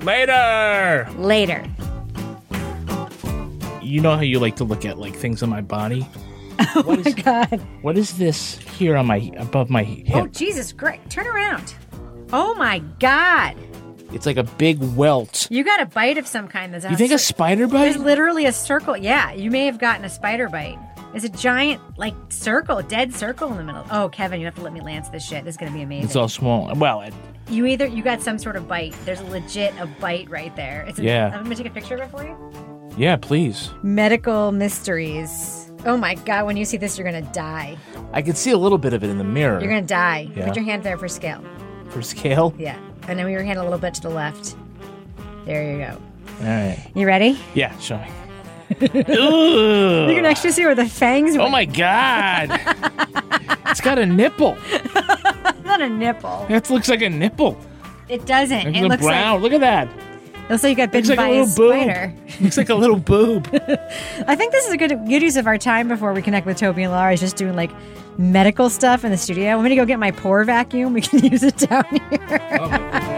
Later. later. You know how you like to look at like things on my body? Oh my God. What is this here on my above my hip? Oh, Jesus, great. Turn around. Oh my God. It's like a big welt. You got a bite of some kind. That's You think a spider bite? There's literally a circle. Yeah, you may have gotten a spider bite. There's a giant, like, circle, dead circle in the middle. Oh, Kevin, you have to let me lance this shit. This is going to be amazing. It's all small. Well, it, you either, you got some sort of bite. There's a legit a bite right there. It's Yeah. I'm going to take a picture of it for you. yeah, please. Medical mysteries. Oh my God, when you see this, you're going to die. I can see a little bit of it in the mirror. You're going to die. Yeah. Put your hand there for scale. For scale. Yeah. And then move your hand a little bit to the left. There you go. All right. You ready? Yeah, show me. You can actually see where the fangs Oh my god! it's got a nipple. Not a nipple. That looks like a nipple. It doesn't. At It looks brown. like Look at that. Looks like you got bitten like by a a, spider. Looks like a little boob. I think this is a good good use of our time before we connect with Toby and Laura. Is just doing like medical stuff in the studio. I'm gonna go get my pore vacuum. We can use it down here. Oh,